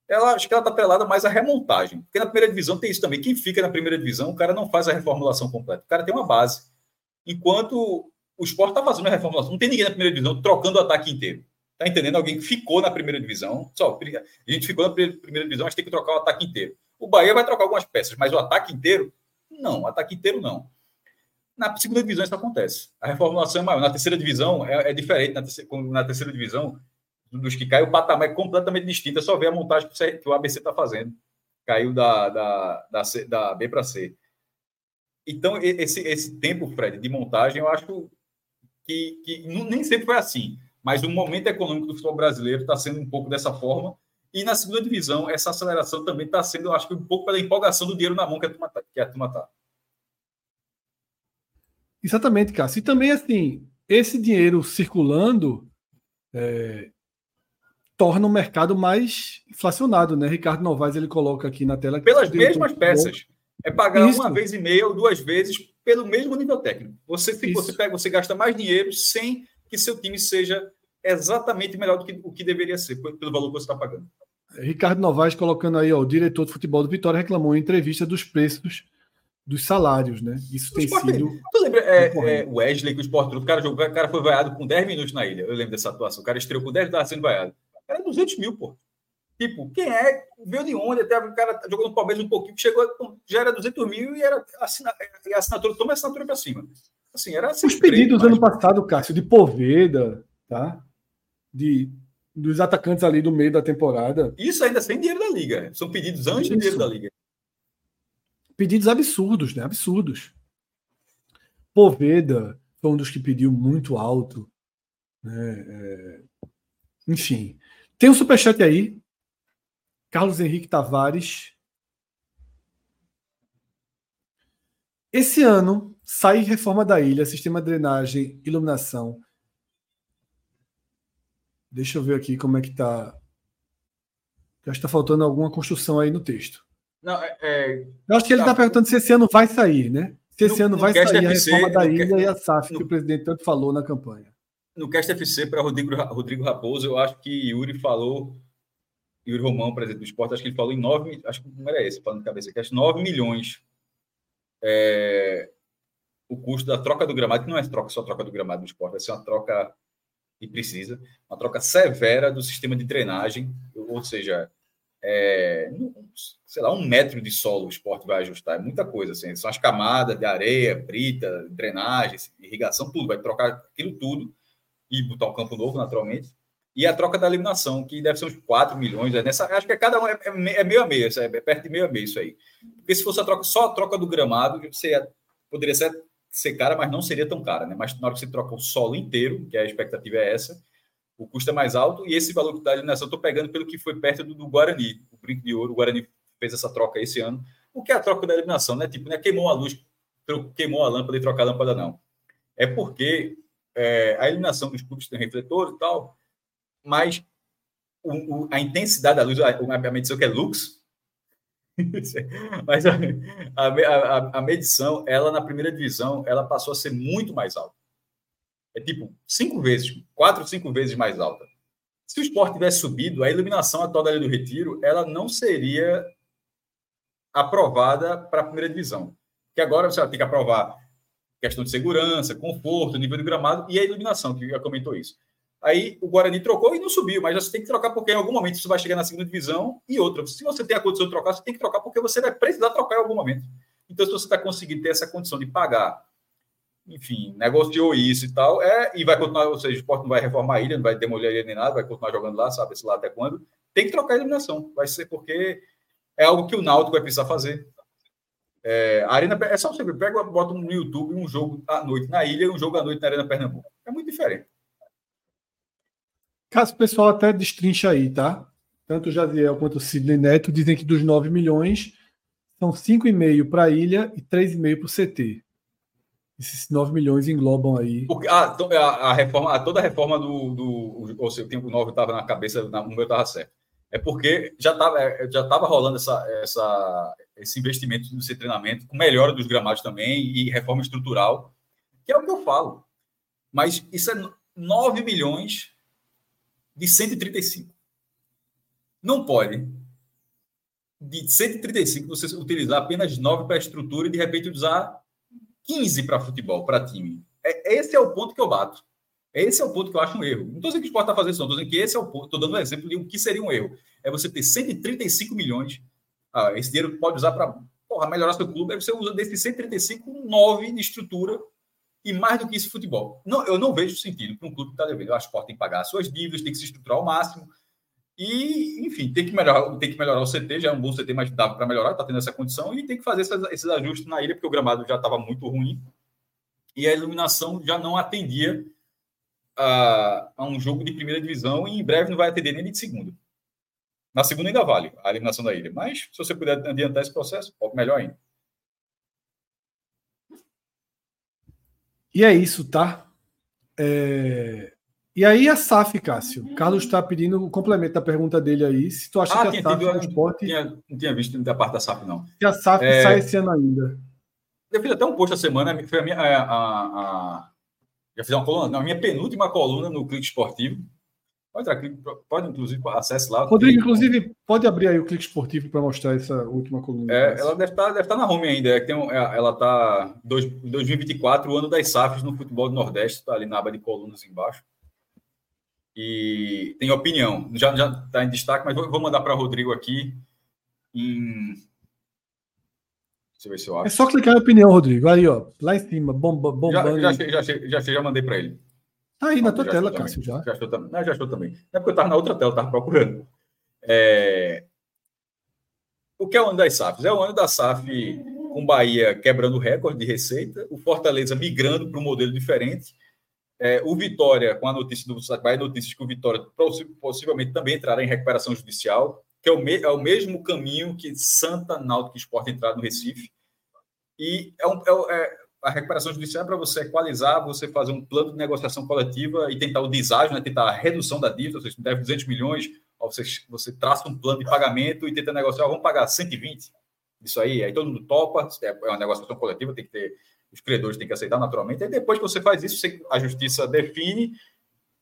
ela acho que ela está atrelada mais à remontagem. Porque na primeira divisão tem isso também. Quem fica na primeira divisão, o cara não faz a reformulação completa. O cara tem uma base. Enquanto o esporte está fazendo a reformulação. Não tem ninguém na primeira divisão trocando o ataque inteiro. Tá entendendo? Alguém que ficou na primeira divisão. Só, a gente ficou na primeira divisão, a gente tem que trocar o ataque inteiro. O Bahia vai trocar algumas peças, mas o ataque inteiro, não. O ataque inteiro, não. Na segunda divisão isso acontece. A reformulação é maior. Na terceira divisão é, é diferente. Na terceira, na terceira divisão, dos que caem, o patamar é completamente distinto. É só ver a montagem que o ABC está fazendo. Caiu da, da, da, C, da B para C. Então, esse, esse tempo, Fred, de montagem, eu acho que, que nem sempre foi assim. Mas o momento econômico do futebol brasileiro está sendo um pouco dessa forma. E na segunda divisão, essa aceleração também está sendo, eu acho que, um pouco pela empolgação do dinheiro na mão que a turma está. Que a turma tá. Exatamente, Cássio. E também, assim, esse dinheiro circulando é, torna o mercado mais inflacionado, né? Ricardo Novaes ele coloca aqui na tela. Pelas mesmas peças. É pagar Isso. uma vez e meia ou duas vezes pelo mesmo nível técnico. Você, você pega, você gasta mais dinheiro sem que seu time seja exatamente melhor do que o que deveria ser, pelo valor que você está pagando. Ricardo Novaes colocando aí, ó, o diretor de futebol do Vitória reclamou em entrevista dos preços dos salários, né? Isso o tem sido. Tu lembra é, é, Wesley, que o Sport o cara, jogou, o cara foi vaiado com 10 minutos na ilha. Eu lembro dessa atuação. O cara estreou com 10 e estava sendo vaiado. Era 200 mil, pô. Tipo, quem é? Veio de onde? Até o cara jogou no Palmeiras um pouquinho, chegou, já era 200 mil e era assina, assinatura, toma a assinatura para cima. Assim, era assim, Os pedidos ano passado, Cássio, de Poveda, tá? De, dos atacantes ali do meio da temporada. Isso ainda sem dinheiro da Liga. São pedidos antes do dinheiro da Liga. Pedidos absurdos, né? Absurdos. Poveda foi um dos que pediu muito alto. Né? É... Enfim. Tem um superchat aí. Carlos Henrique Tavares. Esse ano sai reforma da ilha, sistema de drenagem, iluminação. Deixa eu ver aqui como é que tá. Acho que está faltando alguma construção aí no texto. Não, é, é... Eu acho que ele está tá perguntando se esse ano vai sair, né? Se esse no, ano vai sair FC, a reforma da ilha e a SAF, no, que o presidente tanto falou na campanha. No Cast FC para Rodrigo, Rodrigo Raposo, eu acho que Yuri falou Yuri Romão, presidente do esporte, acho que ele falou em 9, acho que não era esse, falando de cabeça, que acho 9 milhões é, o custo da troca do gramado, que não é troca, só troca do gramado do esporte, vai ser uma troca e precisa, uma troca severa do sistema de drenagem, ou seja, é, sei lá, um metro de solo o esporte vai ajustar, é muita coisa, assim, são as camadas de areia, brita, drenagem, irrigação, tudo, vai trocar aquilo tudo e botar um campo novo, naturalmente, e a troca da eliminação, que deve ser uns 4 milhões. É nessa, acho que é cada um é, é, é meio a meio, é perto de meio a meio isso aí. Porque se fosse a troca, só a troca do gramado, você poderia ser, ser cara, mas não seria tão cara, né? Mas na hora que você troca o solo inteiro, que a expectativa é essa, o custo é mais alto, e esse valor da eliminação eu estou pegando pelo que foi perto do, do, Guarani, o brinco de ouro, o Guarani fez essa troca esse ano. O que é a troca da eliminação, né? Tipo, né? queimou a luz, queimou a lâmpada e trocar a lâmpada, não. É porque é, a eliminação dos clubes tem refletor e tal, mas o, o, a intensidade da luz, a, a medição que é lux, mas a, a, a, medição, ela na primeira divisão, ela passou a ser muito mais alta. É tipo cinco vezes, quatro, cinco vezes mais alta. Se o esporte tivesse subido, a iluminação atual da Ilha do Retiro, ela não seria aprovada para a primeira divisão. Que agora você ter que aprovar questão de segurança, conforto, nível de gramado e a iluminação, que já comentou isso. Aí o Guarani trocou e não subiu, mas você tem que trocar porque em algum momento você vai chegar na segunda divisão e outra. Se você tem a condição de trocar, você tem que trocar porque você vai precisar trocar em algum momento. Então, se você está conseguindo ter essa condição de pagar, enfim, negociou isso e tal, é, e vai continuar, ou seja, o esporte não vai reformar a ilha, não vai demolir a ilha nem nada, vai continuar jogando lá, sabe se lá até quando. Tem que trocar a eliminação. Vai ser porque é algo que o Náutico vai precisar fazer. É, a Arena é só você pega, bota no YouTube um jogo à noite na ilha e um jogo à noite na Arena Pernambuco. É muito diferente. Caso pessoal até destrincha aí, tá? Tanto o Jaziel quanto o Sidney Neto dizem que dos 9 milhões, são 5,5 para a ilha e 3,5 para o CT. Esses 9 milhões englobam aí. Porque a, a, a reforma, toda a reforma do. do ou seja, o 9 estava na cabeça, o meu estava certo. É porque já estava é, já tava rolando essa, essa, esse investimento seu treinamento, com melhora dos gramados também e reforma estrutural, que é o que eu falo. Mas isso é 9 milhões de 135. Não pode de 135 você utilizar apenas 9 para estrutura e de repente usar 15 para futebol, para time. É, esse é o ponto que eu bato. Esse é o ponto que eu acho um erro. Não estou dizendo que o esporte está fazendo isso. Estou dizendo que esse é o ponto. Estou dando um exemplo de o que seria um erro. É você ter 135 milhões. Ah, esse dinheiro pode usar para melhorar seu clube. Aí você usa desses 135, 9 de estrutura e mais do que isso, futebol. Não, eu não vejo sentido para um clube que está devendo. O esporte tem que pagar suas dívidas, tem que se estruturar ao máximo. E, enfim, tem que melhorar, tem que melhorar o CT, já é um bom CT, mas dá para melhorar, está tendo essa condição, e tem que fazer esses, esses ajustes na ilha, porque o gramado já estava muito ruim e a iluminação já não atendia a, a, um jogo de primeira divisão e em breve não vai atender nem de segunda. Na segunda ainda vale a eliminação da ilha, mas se você puder adiantar esse processo, melhor ainda. E é isso, tá? É... E aí a SAF, Cássio. Carlos está pedindo o complemento da pergunta dele aí. Se tu acha ah, que a SAF tido, é esporte... Tinha, não tinha visto da parte da SAF, não. Se a SAF é... sai esse ano ainda. Eu fiz até um post essa semana, foi a minha. A, a, a... Já fiz uma coluna, não, a minha penúltima coluna no Clique Esportivo. Pode entrar, pode inclusive acesse lá. Rodrigo, inclusive, pode abrir aí o Clique Esportivo para mostrar essa última coluna. É, ela deve estar, tá, deve estar tá na home ainda. É, tem um, é, ela está 2024, o ano das SAFs no futebol do Nordeste, está ali na aba de colunas embaixo e tem opinião. Já está em destaque, mas vou, vou mandar para Rodrigo aqui. Em... Deixa eu ver se eu acho. É só clicar em opinião, Rodrigo. Aí, ó, lá em cima, bomba, bombando. Já, já, já, já, já mandei para ele. Tá aí na tua tela, Cássio, já. Já estou, também. Não, já estou também. É porque eu estava na outra tela, estava procurando. É... O que é o ano das SAFs? É o ano da SAF com Bahia quebrando recorde de receita, o Fortaleza migrando para um modelo diferente é, o Vitória, com a notícia do Bahia Notícias, que o Vitória possivelmente também entrará em recuperação judicial, que é o, me, é o mesmo caminho que Santa Náutico Esporte entrar no Recife. E é, um, é, é a recuperação judicial é para você equalizar, você fazer um plano de negociação coletiva e tentar o deságio, né, tentar a redução da dívida, você deve 200 milhões, você, você traça um plano de pagamento e tenta negociar, vamos pagar 120. Isso aí, aí todo mundo topa, é, é uma negociação coletiva, tem que ter os credores têm que aceitar naturalmente. E depois que você faz isso, você, a justiça define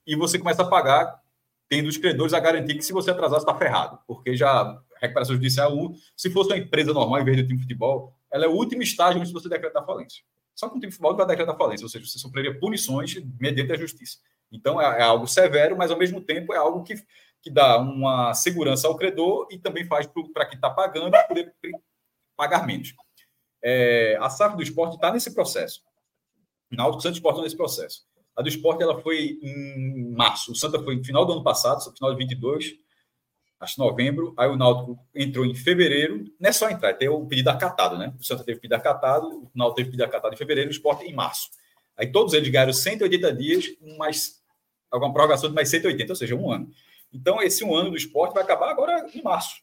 e você começa a pagar, tendo os credores a garantir que se você atrasar, você está ferrado. Porque já recuperação judicial, se fosse uma empresa normal, em vez de time de futebol, ela é o último estágio antes de você decretar falência. Só que um time de futebol vai decretar falência, ou seja, você sofreria punições mediante a justiça. Então é, é algo severo, mas ao mesmo tempo é algo que, que dá uma segurança ao credor e também faz para quem está pagando poder pagar menos. É, a SAF do esporte está nesse processo. Náutico Santos Esporte está nesse processo. A do esporte ela foi em março. O Santa foi no final do ano passado, final de 22, acho novembro. Aí o Náutico entrou em fevereiro. Não é só entrar, tem o pedido acatado, né? O Santa teve pedido acatado, o Náutico teve pedido acatado em fevereiro, o esporte em março. Aí todos eles ganharam 180 dias, mais alguma prorrogação de mais 180, ou seja, um ano. Então, esse um ano do esporte vai acabar agora em março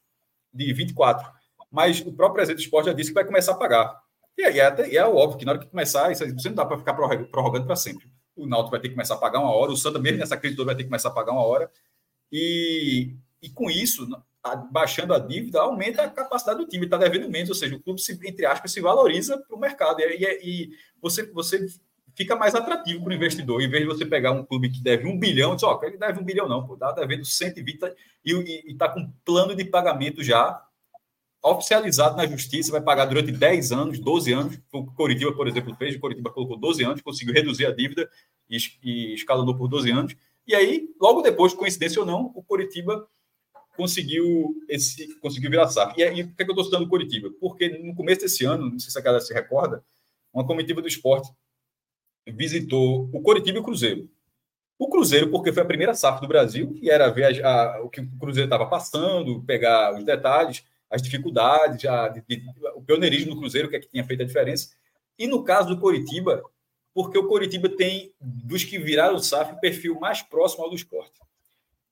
de 24 mas o próprio presidente do esporte já disse que vai começar a pagar. E aí é, é óbvio que na hora que começar, isso, você não dá para ficar prorrogando para sempre. O Náutico vai ter que começar a pagar uma hora, o Santa, mesmo nessa crise toda, vai ter que começar a pagar uma hora. E, e com isso, baixando a dívida, aumenta a capacidade do time, está devendo menos, ou seja, o clube, se, entre aspas, se valoriza para o mercado. E, e, e, você, você fica mais atrativo para o investidor, em vez de você pegar um clube que deve um bilhão, diz, ó, oh, ele deve um bilhão não, está devendo 120 e está com plano de pagamento já oficializado na justiça, vai pagar durante 10 anos, 12 anos. O Coritiba, por exemplo, fez, o Coritiba colocou 12 anos, conseguiu reduzir a dívida e, e escalonou por 12 anos. E aí, logo depois, coincidência ou não, o Coritiba conseguiu esse conseguiu virar SAF. E, aí, por que, é eu estou citando o Coritiba? Porque no começo desse ano, não sei se a galera se recorda, uma comitiva do esporte visitou o Coritiba e o Cruzeiro. O Cruzeiro, porque foi a primeira SAF do Brasil, e era ver a, a, o que o Cruzeiro estava passando, pegar os detalhes, as dificuldades, a, de, de, o pioneirismo do Cruzeiro, que é que tinha feito a diferença. E no caso do Coritiba, porque o Coritiba tem, dos que viraram o SAF, o perfil mais próximo ao do esporte,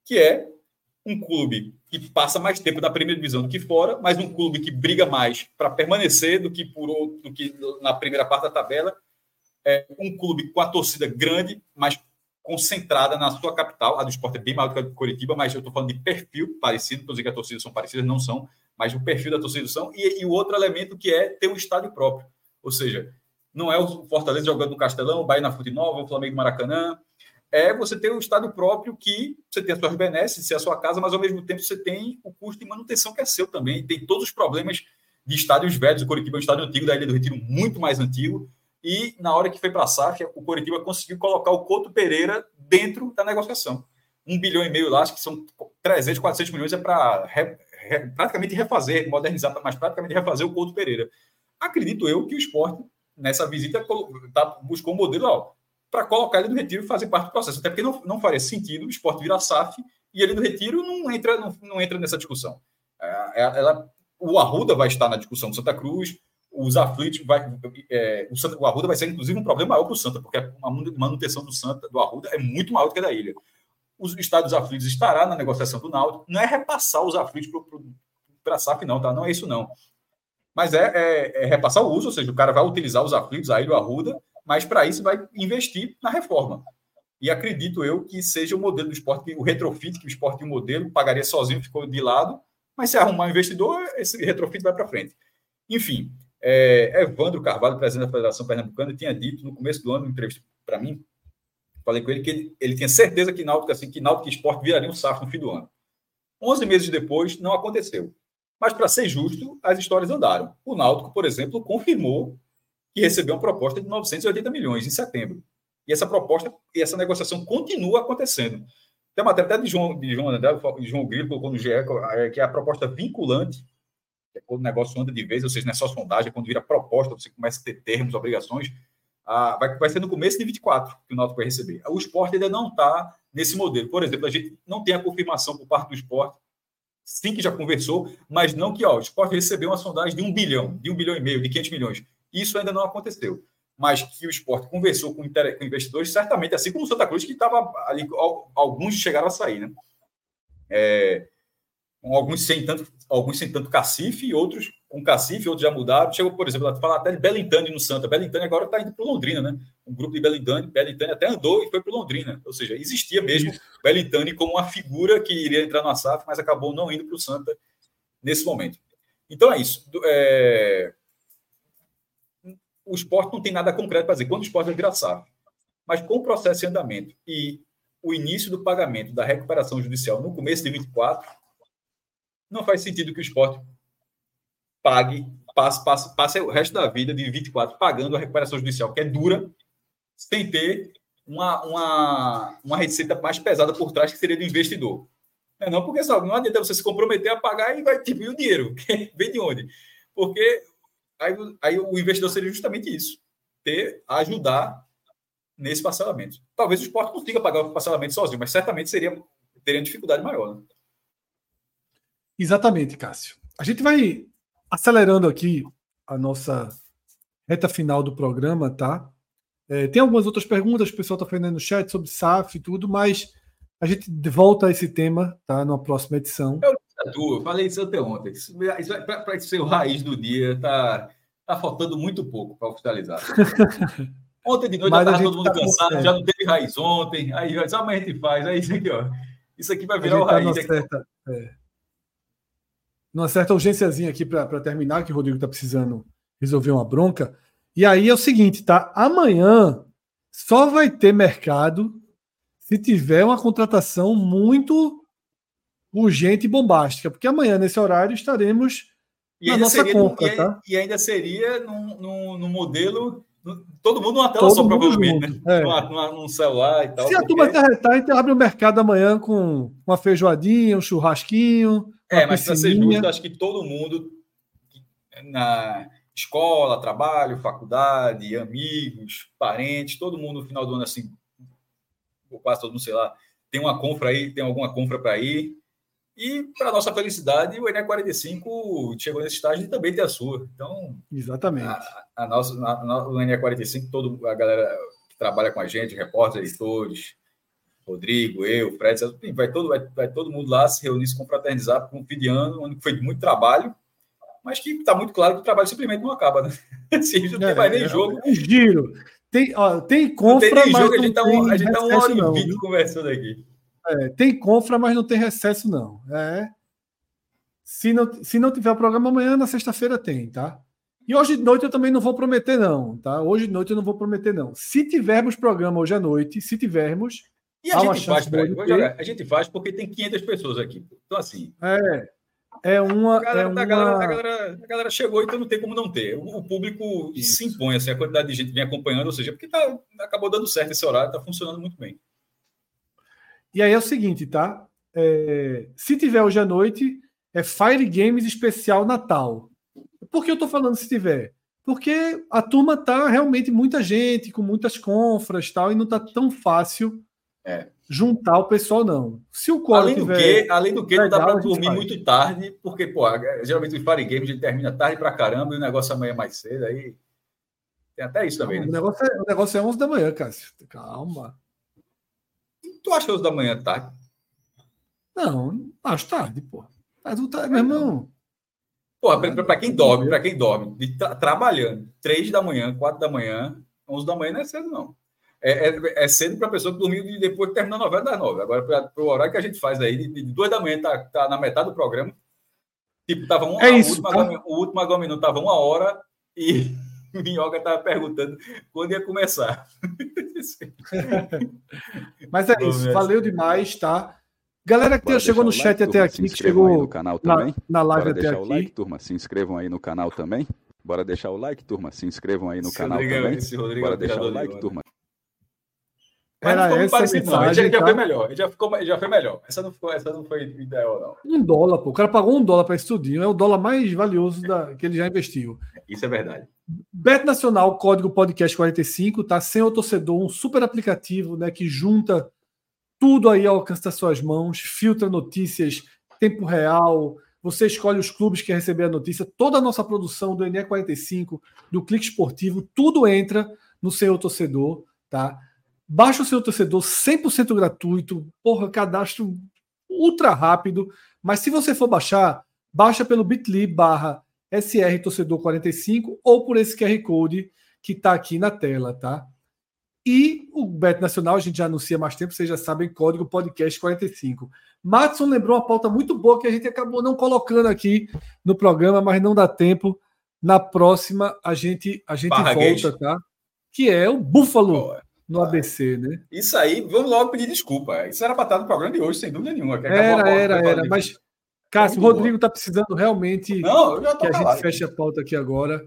que é um clube que passa mais tempo na primeira divisão do que fora, mas um clube que briga mais para permanecer do que por outro, do que na primeira parte da tabela. É um clube com a torcida grande, mas concentrada na sua capital. A do esporte é bem maior do que a do Curitiba, mas eu estou falando de perfil parecido, dizendo que as torcidas são parecidas, não são, mas o perfil da torcida são. E, e o outro elemento que é ter um estádio próprio. Ou seja, não é o Fortaleza jogando no Castelão, o Bahia na Fute Nova, o Flamengo no Maracanã, é você ter um estádio próprio que você tem as suas benesses, ser a sua casa, mas ao mesmo tempo você tem o custo de manutenção que é seu também. Tem todos os problemas de estádios velhos. O Coritiba é um estádio antigo, da Ilha do Retiro muito mais antigo. E na hora que foi para a SAF, o Coritiba conseguiu colocar o Couto Pereira dentro da negociação. Um bilhão e meio lá, acho que são 300, 400 milhões, é para re, re, praticamente refazer, modernizar, mas praticamente refazer o Couto Pereira. Acredito eu que o esporte, nessa visita, tá, buscou um modelo, ó, para colocar ele no retiro e fazer parte do processo. Até porque não, não faria sentido o esporte virar SAF e ele no retiro não entra, não, não entra nessa discussão. É, é, ela, o Arruda vai estar na discussão do Santa Cruz, os aflitos vai. É, o, Santa, o Arruda vai ser, inclusive, um problema maior para o Santa, porque a manutenção do Santa, do Arruda, é muito maior do que a da ilha. Os estados aflitos estará na negociação do Náutico. Não é repassar os aflitos para a SAF, não, tá? Não é isso, não. Mas é, é, é, repassar o uso, ou seja, o cara vai utilizar os aflitos, a ilha, o Arruda, mas para isso vai investir na reforma. E acredito eu que seja o modelo do esporte, o retrofit, que o esporte e o modelo pagaria sozinho, ficou de lado, mas se arrumar um investidor, esse retrofit vai para frente. Enfim, é, Evandro Carvalho, presidente da Federação Pernambucana, tinha dito no começo do ano, em entrevista para mim, falei com ele que ele, ele tinha certeza que Náutico, assim, que Náutico Esporte virariam um SAF no fim do ano. Onze meses depois, não aconteceu. Mas, para ser justo, as histórias andaram. O Náutico, por exemplo, confirmou que recebeu uma proposta de 980 milhões em setembro. E essa proposta e essa negociação continua acontecendo. Tem uma matéria até de João, de João de João Grilo, colocou no GE, é, que é a proposta vinculante, é quando o negócio anda de vez, ou seja, não é só sondagem, é quando vira proposta, você começa a ter termos, obrigações, ah, vai, vai ser no começo de 24 que o Náutico vai receber. O esporte ainda não está nesse modelo. Por exemplo, a gente não tem a confirmação por parte do esporte, sim que já conversou, mas não que ó, o esporte recebeu uma sondagem de um bilhão, de um bilhão e meio, de 500 milhões. Isso ainda não aconteceu. Mas que o esporte conversou com, com investidores, certamente, assim como o Santa Cruz, que estava ali, alguns chegaram a sair, né? É, alguns sem tanto, alguns sem tanto cacife, outros com cacife, outros já mudaram. Chegou, por exemplo, a falar até de Belintani no Santa. Belintani agora está indo para Londrina, né? Um grupo de Belintani, Belintani até andou e foi para Londrina. Ou seja, existia mesmo Isso. Belintani como uma figura que iria entrar no SAF, mas acabou não indo para o Santa nesse momento. Então é isso. É o esporte não tem nada concreto para dizer quando o esporte vai virar SAF. Mas com o processo em andamento e o início do pagamento da recuperação judicial no começo de 24, não faz sentido que o esporte pague, passe, passe, passe o resto da vida de 24 pagando a recuperação judicial, que é dura, sem ter uma, uma, uma receita mais pesada por trás, que seria do investidor. Não, é porque sabe, não adianta você se comprometer a pagar e vai tipo, e o dinheiro? Vem de onde? Porque Aí, aí o investidor seria justamente isso: ter, ajudar nesse parcelamento. Talvez o esporte consiga pagar o parcelamento sozinho, mas certamente seria teria dificuldade maior. Né? Exatamente, Cássio. A gente vai acelerando aqui a nossa reta final do programa, tá? É, tem algumas outras perguntas, o pessoal está fazendo no chat sobre SAF e tudo, mas a gente volta a esse tema, tá? Na próxima edição. Eu eu falei isso até ontem. Para ser o raiz do dia, tá, tá faltando muito pouco para oficializar. Ontem de noite já estava todo mundo tá cansado, já não teve raiz ontem. Aí já ah, mas a gente faz. Aí isso aqui, ó. Isso aqui vai virar o tá raiz. Tá certa, é, numa certa urgênciazinha aqui para terminar, que o Rodrigo está precisando resolver uma bronca. E aí é o seguinte, tá? Amanhã só vai ter mercado se tiver uma contratação muito urgente e bombástica, porque amanhã, nesse horário, estaremos e na nossa compra, tá? E ainda seria num, num, modelo todo mundo numa tela Todo só, provavelmente, junto, né? É. Numa, numa, num celular e tal. Se porque... a turma se arretar, então abre o mercado amanhã com uma feijoadinha, um churrasquinho. É, mas para ser justo, acho que todo mundo na escola, trabalho, faculdade, amigos, parentes, todo mundo no final do ano, assim, quase todo mundo, sei lá, tem uma compra aí, tem alguma compra para ir. E, para nossa felicidade, o Enem 45 chegou nesse estágio e também tem a sua. Então, exatamente. A, a nossa, a, o Enem 45, toda a galera que trabalha com a gente, repórteres, editores, Rodrigo, eu, Fred, vai todo, vai, vai todo mundo lá se reunir, se confraternizar com um fim de ano, onde foi muito trabalho, mas que está muito claro que o trabalho simplesmente não acaba, né? Assim, não tem mais nem é, jogo. É um giro. Tem, ó, tem confra, não tem mas jogo, a gente está um, a gente tá hora e vinte conversando aqui. É, tem confra, mas não tem recesso, não. É. Se não, se não tiver o programa amanhã, na sexta-feira tem, tá? E hoje de noite eu também não vou prometer, não, tá? Hoje de noite eu não vou prometer, não. Se tivermos programa hoje à noite, se tivermos. E a gente faz, ter... a gente faz porque tem 500 pessoas aqui. Então, assim. É. É uma. A galera, é uma... A, galera, a, galera, a galera, chegou, então não tem como não ter. O, público Isso. se impõe, assim, a quantidade de gente vem acompanhando, ou seja, porque tá, acabou dando certo esse horário, está funcionando muito bem. E aí é o seguinte, tá? É, se tiver hoje à noite, é Fire Games especial Natal. Por que eu estou falando se tiver? Porque a turma tá realmente muita gente, com muitas confras tal, e não tá tão fácil é juntar o pessoal, não. Se o além do que, além do que, não dá para dormir muito tarde, porque, pô, geralmente o Fire Games ele termina tarde para caramba e o negócio amanhã é mais cedo, aí tem até isso também. Não, né? o, negócio é, o negócio é 11 da manhã, Cássio. Calma. Tu acha 11 da manhã tarde? Não, acho tarde, pô. Mas tá, meu irmão. Pô, para quem dorme, para quem dorme, de tra trabalhando, 3 da manhã, 4 da manhã, 11 da manhã não é cedo, não é, é, é cedo para a pessoa que dormiu e depois termina a novela das nove. Agora, para o horário que a gente faz aí, de, de duas da manhã, tá, tá na metade do programa. Tipo, tava uma, é isso, última, tá? o último agora minuto tava uma hora e Minhoca estava perguntando quando ia começar. Mas é isso, valeu demais, tá? Galera que chegou no chat like, até turma, aqui, que chegou no canal também. Na, na live Bora até aqui. Like, turma, se inscrevam aí no canal também. Bora deixar o like, turma. Se inscrevam aí no esse canal Rodrigo, também. Bora deixar o like, turma. Era essa parecido, mensagem, não. Ele já, tá? foi melhor. Ele já, ficou, já foi melhor. Essa não, ficou, essa não foi ideal, não. Um dólar, pô. O cara pagou um dólar para estudinho. É o dólar mais valioso da, que ele já investiu. Isso é verdade. Bet Nacional, código podcast 45, tá? Sem o torcedor, um super aplicativo, né? Que junta tudo aí ao alcance das suas mãos, filtra notícias, tempo real. Você escolhe os clubes que receber a notícia. Toda a nossa produção do NE45, do Clique Esportivo, tudo entra no seu torcedor, tá? Baixa o seu torcedor 100% gratuito, porra, cadastro ultra rápido. Mas se você for baixar, baixa pelo bit.ly barra SR Torcedor 45 ou por esse QR Code que está aqui na tela, tá? E o Bet Nacional, a gente já anuncia mais tempo, vocês já sabem, código podcast 45. Matson lembrou uma pauta muito boa que a gente acabou não colocando aqui no programa, mas não dá tempo. Na próxima a gente a gente volta, tá? Que é o Búfalo no ABC, né? Isso aí, vamos logo pedir desculpa. Isso era para estar no programa de hoje, sem dúvida nenhuma. Era, era, era. Mas, Cássio, o Rodrigo está precisando realmente Não, que a gente feche a pauta aqui agora.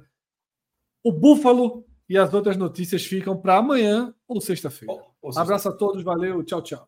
O Búfalo e as outras notícias ficam para amanhã ou sexta-feira. Abraço a todos, valeu, tchau, tchau.